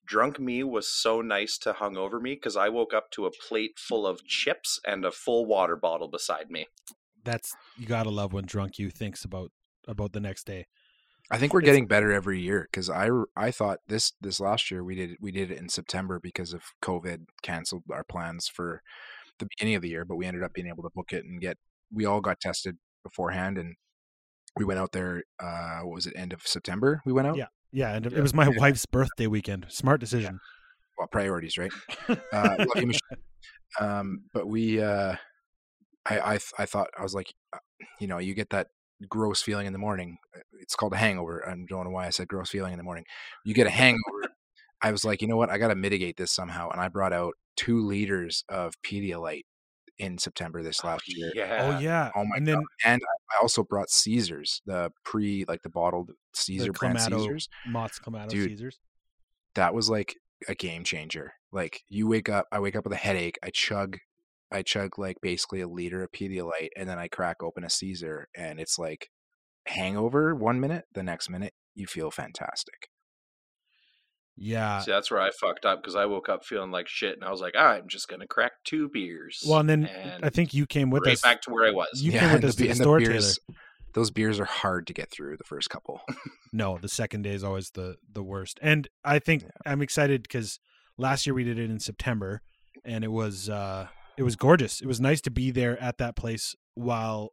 drunk me was so nice to hung over me because I woke up to a plate full of chips and a full water bottle beside me. That's you gotta love when drunk you thinks about about the next day. I think we're It's- getting better every year because I I thought this this last year we did we did it in September because of COVID canceled our plans for the beginning of the year, but we ended up being able to book it and get we all got tested beforehand and we went out there. Uh, what was it? End of September we went out. Yeah. Yeah, and it was my wife's birthday weekend. Smart decision. Well, priorities, right? uh, love you, Michelle. Um, but we, uh, I, I, I thought I was like, uh, you know, you get that gross feeling in the morning. Uh, It's called a hangover. I don't know why I said gross feeling in the morning. You get a hangover. I was like, you know what? I got to mitigate this somehow, and I brought out two liters of Pedialyte in September this oh, last year. Yeah. oh yeah. Oh my and then And I also brought Caesars, the pre, like the bottled Caesar brand Clamato Caesars. Mott's Clamato Dude, Caesars. that was like a game changer. Like you wake up, I wake up with a headache. I chug, I chug like basically a liter of Pedialyte, and then I crack open a Caesar, and it's like hangover one minute, the next minute you feel fantastic. Yeah. See, that's where I fucked up because I woke up feeling like shit, and I was like, I'm just gonna crack two beers. Well, and then and I think you came with right us. back to where I was. You came with and us to the and store, beers, those beers are hard to get through the first couple. No, the second day is always the the worst. And I think I'm excited because last year we did it in September, and it was uh it was gorgeous. It was nice to be there at that place while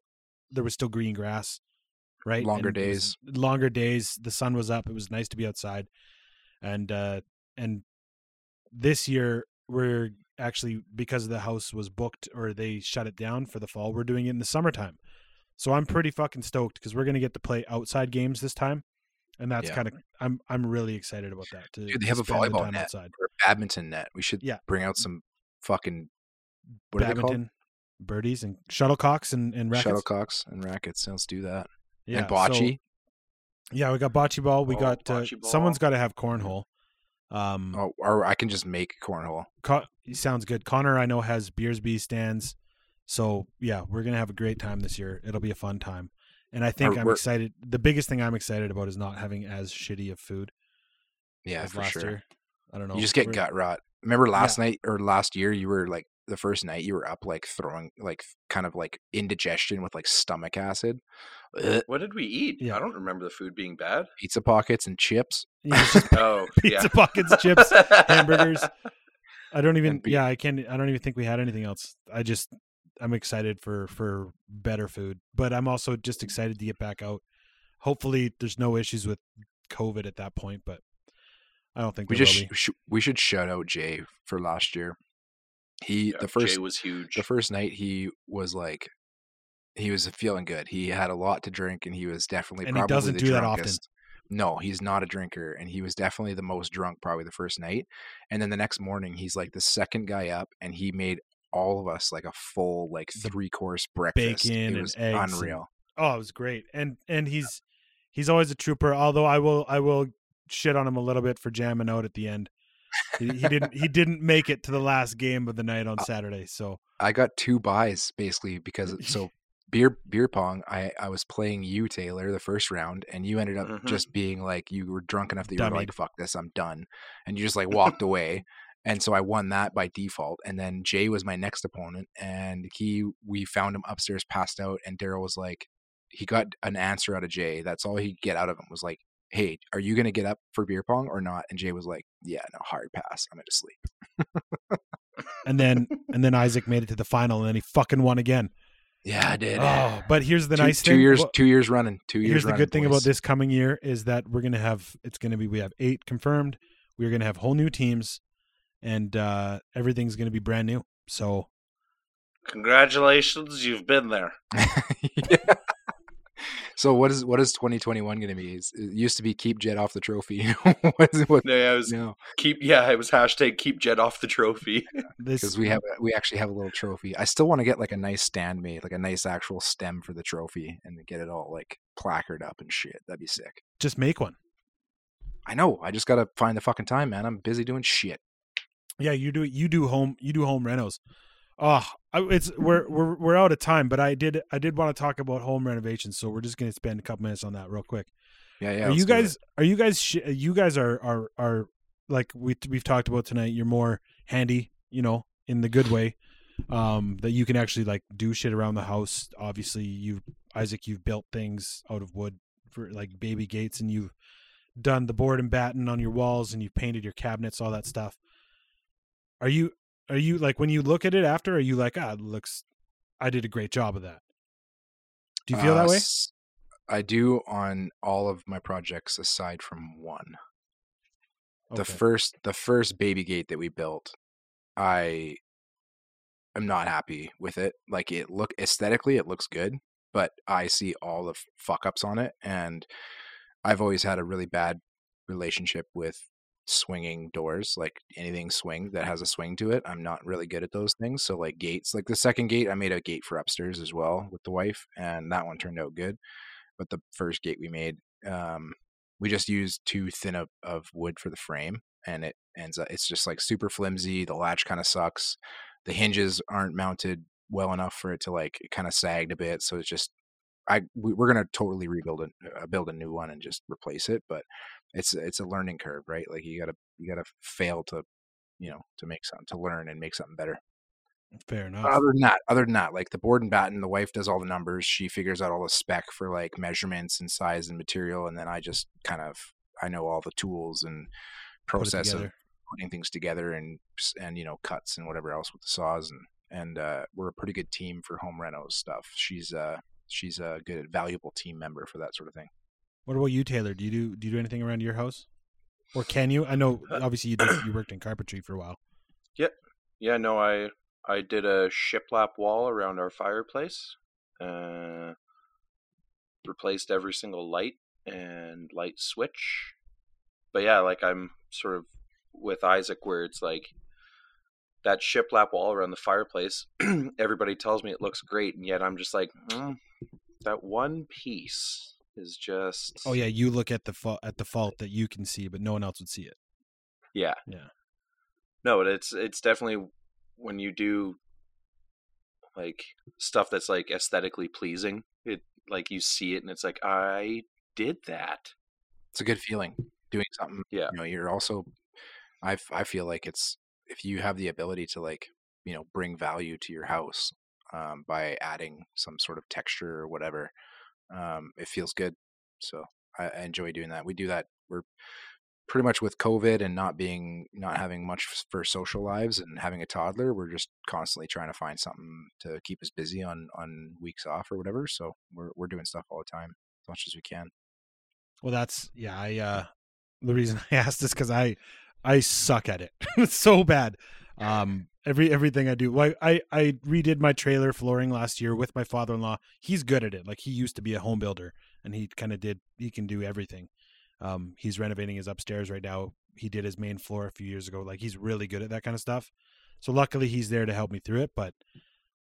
there was still green grass right? Longer And days. longer days. The sun was up. It was nice to be outside, and uh and this year we're actually because the house was booked or they shut it down for the fall. We're doing it in the summertime, so I'm pretty fucking stoked because we're gonna get to play outside games this time, and that's Yeah. kind of I'm I'm really excited about that. To, Dude, they have a the volleyball net. outside. Or a badminton net. We should Yeah. bring out some fucking what are they called? badminton, birdies, and shuttlecocks and and rackets. Shuttlecocks and rackets. Let's do that. Yeah, and so- bocce. Yeah, we got bocce ball. We Oh, got uh, bocce someone's ball. got to have cornhole. Um, oh, or I can just make cornhole. Co- sounds good. Connor, I know has Beersbee stands, so yeah, we're gonna have a great time this year. It'll be a fun time, and I think I'm excited. The biggest thing I'm excited about is not having as shitty of food Yeah, for sure. year. I don't know. You just get We're- gut rot. Remember last night or last year, you were like the first night you were up like throwing like kind of like indigestion with like stomach acid, Ugh. What did we eat? Yeah. I don't remember the food being bad. pizza pockets and chips. Yeah, Oh, pizza yeah. pockets, chips, hamburgers. I don't even. Be- Yeah, I can't. I don't even think we had anything else. I just. I'm excited for for better food, but I'm also just excited to get back out. Hopefully, there's no issues with COVID at that point, but I don't think We just sh- sh- we should shout out Jay for last year. He Yeah, the first Jay was huge. the first night he was like he was feeling good. He had a lot to drink and he was definitely And he probably doesn't the do that often. No, he's not a drinker and he was definitely the most drunk probably the first night. And then the next morning he's like the second guy up and he made all of us like a full like three course breakfast. bacon it and was eggs and- unreal. Oh, it was great, and and he's he's always a trooper. Although I will I will shit on him a little bit for jamming out at the end. He, he didn't he didn't make it to the last game of the night Uh, on Saturday. So I got two buys basically because so beer beer pong. I I was playing you Taylor the first round, and you ended up Mhm. just being like you were drunk enough that you were like fuck this, I'm done, and you just like walked away. And so I won that by default. And then Jay was my next opponent, and he we found him upstairs passed out, and Daryl was like, he got an answer out of Jay. That's all he could get out of him was like. Hey, are you gonna get up for beer pong or not? And Jay was like, "Yeah, no, hard pass. I'm gonna sleep." and then and then Isaac made it to the final, and then he fucking won again. Yeah, I did. Oh, but here's the two, nice two thing. years, about- two years running. Two years. here's the good thing about this coming year is that we're gonna have it's gonna be we have eight confirmed. We're gonna have whole new teams, and uh everything's gonna be brand new. So Congratulations, you've been there. Yeah. So what is what is 2021 going to be? It's- It used to be keep Jet off the trophy. what is? What No, yeah, it was no? keep. Yeah, it was hashtag keep Jet off the trophy. this Because we have we actually have a little trophy. I still want to get like a nice stand made, like a nice actual stem for the trophy, and get it all like placard up and shit. That'd be sick. just make one. I know. I just gotta find the fucking time, man. I'm busy doing shit. Yeah, you do. You do home. You do home renos. Oh, it's we're we're we're out of time, but I did I did want to talk about home renovations, so we're just gonna spend a couple minutes on that real quick. Yeah, yeah. are you guys? Are you guys? Sh- you guys are are are like we we've talked about tonight. You're more handy, you know, in the good way. Um, that you can actually like do shit around the house. Obviously, you Isaac, you've built things out of wood for like baby gates, and you've done the board and batten on your walls, and you've painted your cabinets, all that stuff. Are you are you like when you look at it after? Are you like ah, it looks? I did a great job of that. Do you feel Uh, that way? I do on all of my projects aside from one. the first the first baby gate that we built i am not happy with it like it look aesthetically it looks good but i see all the fuck ups on it and i've always had a really bad relationship with swinging doors like anything swing that has a swing to it i'm not really good at those things so like gates like the second gate i made a gate for upstairs as well with the wife and that one turned out good but the first gate we made um we just used too thin of, of wood for the frame and it ends up it's just like super flimsy the latch kind of sucks the hinges aren't mounted well enough for it to like it kind of sagged a bit so it's just i we, we're gonna totally rebuild it uh, build a new one and just replace it but it's it's a learning curve right like you gotta you gotta fail to you know to make something to learn and make something better Fair enough. other than that, other than that, like the board and batten, the wife does all the numbers. She figures out all the spec for like measurements and size and material, and then I just kind of I know all the tools and process of putting things together and and you know cuts and whatever else with the saws and and uh, we're a pretty good team for home renos stuff. She's uh she's a good, valuable team member for that sort of thing. What about you, Taylor? Do you do do you do anything around your house, or can you? I know Uh, obviously you did, you worked in carpentry for a while. Yep. Yeah, no, I I did a shiplap wall around our fireplace. Uh, replaced every single light and light switch. But yeah, like I'm sort of with Isaac, where it's like that shiplap wall around the fireplace. everybody tells me it looks great, and yet I'm just like, "Mm, that one piece is just. Oh yeah, you look at the fa- at the fault that you can see, but no one else would see it. Yeah. Yeah. No, but it's it's definitely when you do like stuff that's like aesthetically pleasing, it like you see it and it's like I did that. It's a good feeling doing something. Yeah. You know, you're also, I feel like it's if you have the ability to like you know bring value to your house um, by adding some sort of texture or whatever, um, it feels good. So I, I enjoy doing that. We do that. We're pretty much with COVID and not being not having much for social lives and having a toddler. We're just constantly trying to find something to keep us busy on on weeks off or whatever. So we're we're doing stuff all the time as much as we can. Well, that's yeah. I uh the reason I asked is because I I suck at it. so bad. Um, every everything I do. Like I I redid my trailer flooring last year with my father in law. He's good at it. Like he used to be a home builder, and he kind of did. He can do everything. Um, he's renovating his upstairs right now. He did his main floor a few years ago. Like he's really good at that kind of stuff. So luckily he's there to help me through it. But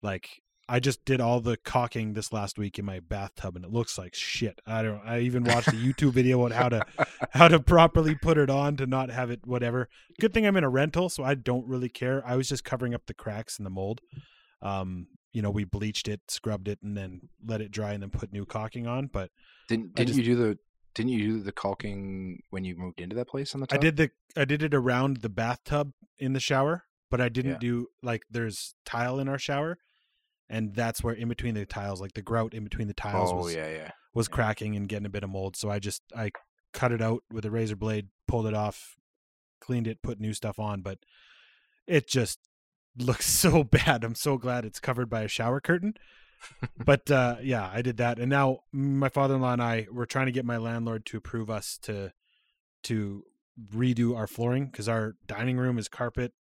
like I just did all the caulking this last week in my bathtub, and it looks like shit. I don't. I even watched a YouTube video on how to how to properly put it on to not have it whatever. Good thing I'm in a rental, so I don't really care. I was just covering up the cracks and the mold. Um, you know, we bleached it, scrubbed it, and then let it dry, and then put new caulking on. But Didn't didn't just- you do the didn't you do the caulking when you moved into that place on the top? I did the I did it around the bathtub in the shower, but I didn't Yeah. do like there's tile in our shower, and that's where in between the tiles, like the grout in between the tiles, Oh was yeah, yeah. was yeah. cracking and getting a bit of mold. So I just I cut it out with a razor blade, pulled it off, cleaned it, put new stuff on, but it just looks so bad. I'm so glad it's covered by a shower curtain. but uh yeah, I did that. And now my father-in-law and I were trying to get my landlord to approve us to to redo our flooring cuz our dining room is carpet,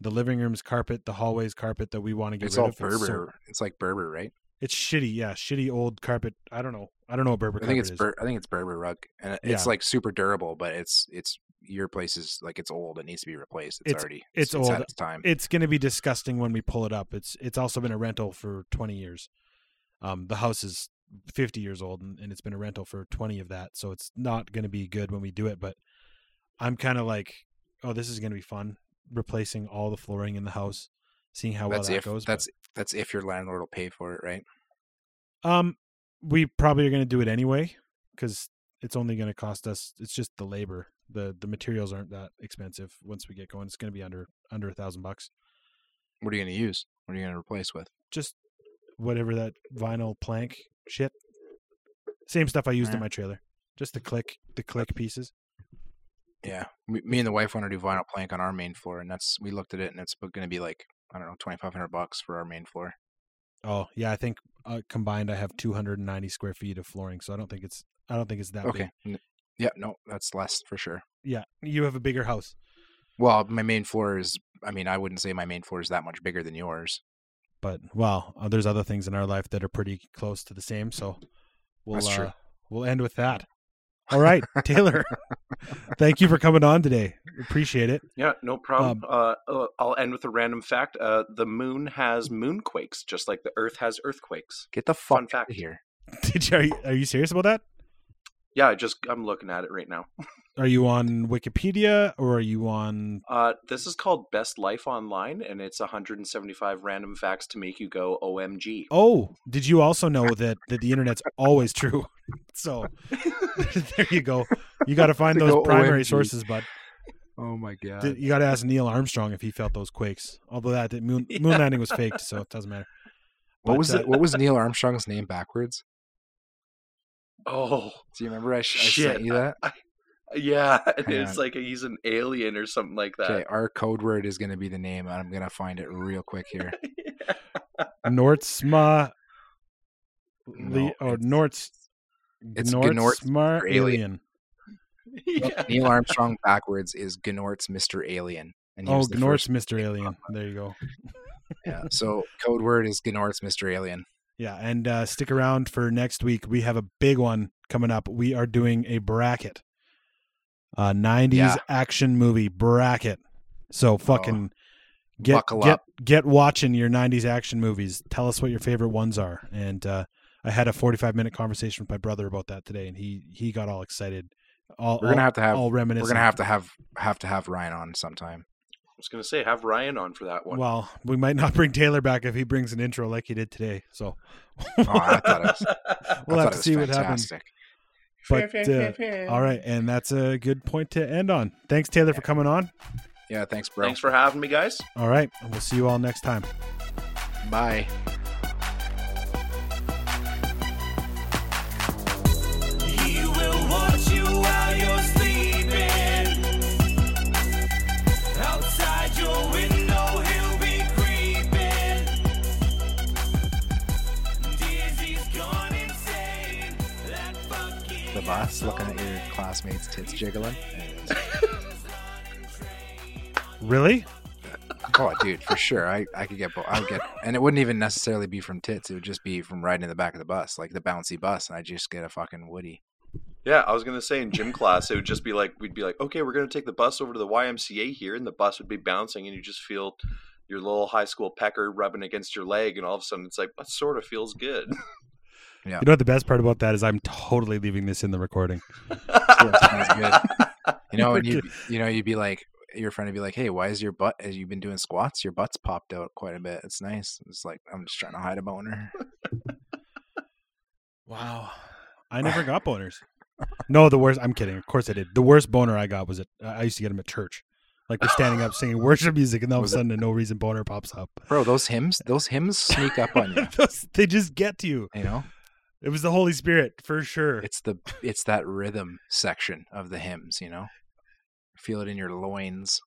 the living room's carpet, the hallway's carpet that we want to get It's rid all of. It's so- Berber. It's like Berber, right? it's shitty, yeah, shitty old carpet. I don't know. I don't know what Berber I think carpet it's is. Ber- I think it's Berber rug, and it's Yeah. like super durable, but it's it's your place is like it's old. It needs to be replaced. It's, It's- already it's it's old. its time. it's going to be disgusting when we pull it up. It's it's also been a rental for 20 years. Um, the house is 50 years old and, and it's been a rental for 20 of that, so it's not going to be good when we do it. But I'm kind of like, oh, this is going to be fun, replacing all the flooring in the house, seeing how well that's that if goes. that's that's if your landlord will pay for it, right? um, we probably are going to do it anyway because it's only going to cost us. It's just the labor. the The materials aren't that expensive. Once we get going, it's going to be under under a thousand bucks. What are you going to use? What are you going to replace with? just whatever that vinyl plank shit. Same stuff I used in my trailer. Just the click, the click pieces. Yeah, me, and the wife want to do vinyl plank on our main floor, and that's we looked at it, and it's going to be like I don't know twenty five hundred bucks for our main floor. Oh yeah, I think uh, combined I have 290 square feet of flooring, so I don't think it's I don't think it's that Okay. big. Yeah, no, that's less for sure. Yeah, you have a bigger house. Well, my main floor is. I mean, I wouldn't say my main floor is that much bigger than yours. but well, uh, there's other things in our life that are pretty close to the same. So we'll That's true. uh, we'll end with that. All right, Taylor. thank you for coming on today. Appreciate it. Yeah, no problem. Um, uh, uh, I'll end with a random fact. Uh, the moon has moonquakes, just like the Earth has earthquakes. Get the Fun fact. here. Did you are, you are you serious about that? Yeah, I just I'm looking at it right now. Are you on Wikipedia or are you on? Uh, this is called Best Life Online, and it's 175 random facts to make you go OMG. Oh, did you also know that that the internet's always true? So there you go. You got to find those Go primary OMG. sources, bud. Oh my god. Th- You got to ask Neil Armstrong if he felt those quakes. Although that the moon moon landing was faked, so it doesn't matter. what But, was uh, it? What was Neil Armstrong's name backwards? Oh, Do you remember? I, sh- I sent you that. Yeah, and Hang it's on. like he's an alien or something like that. Okay, our code word is going to be the name, and I'm going to find it real quick here. Nortsma Le- oh, Nort's. it's Gnort's Gnort's Smart Alien. Alien. yeah. Neil Armstrong backwards is Gnort's Mr. Alien. And Oh, Gnort's Mr. Alien. There you go. Yeah. So code word is Gnort's Mr. Alien. Yeah, and uh, stick around for next week. We have a big one coming up. We are doing a bracket, a '90s Yeah. action movie bracket. So fucking get get up. get watching your '90s action movies. Tell us what your favorite ones are. And uh, I had a 45 minute conversation with my brother about that today, and he he got all excited. All We're gonna all- have to have all we're gonna have to have have to have Ryan on sometime. I was gonna say have Ryan on for that one. Well, we might not bring Taylor back if he brings an intro like he did today. So Oh, I thought it was, we'll I have thought to it was see what happens. Fantastic. But uh, all right, and that's a good point to end on. Thanks, Taylor, for coming on. Yeah, thanks, bro. Thanks for having me, guys. All right, and we'll see you all next time. Bye. Fucking The bus looking at your classmates' tits jiggling. Really? Oh, dude, for sure. I, I could get. I would get, and it wouldn't even necessarily be from tits. It would just be from riding in the back of the bus, like the bouncy bus, and I just get a fucking Woody. Yeah, I was gonna say in gym class it would just be like we'd be like, okay, we're gonna take the bus over to the YMCA here, and the bus would be bouncing, and you just feel your little high school pecker rubbing against your leg, and all of a sudden it's like that sort of feels good. You know what the best part about that is? I'm totally leaving this in the recording. sounds good. You know, and you you know, you'd be like, your friend would be like, "Hey, why is your butt? As you've been doing squats, your butt's popped out quite a bit. It's nice." It's like I'm just trying to hide a boner. Wow, I never got boners. No, the worst. I'm kidding. Of course I did. The worst boner I got was at. I used to get them at church. Like we're standing up singing worship music, and all of a sudden, a no reason boner pops up. Bro, those hymns, those hymns sneak up on you. Those- they just get to you. You know, It was the Holy Spirit for sure. it's the it's that rhythm section of the hymns. You know, feel it in your loins.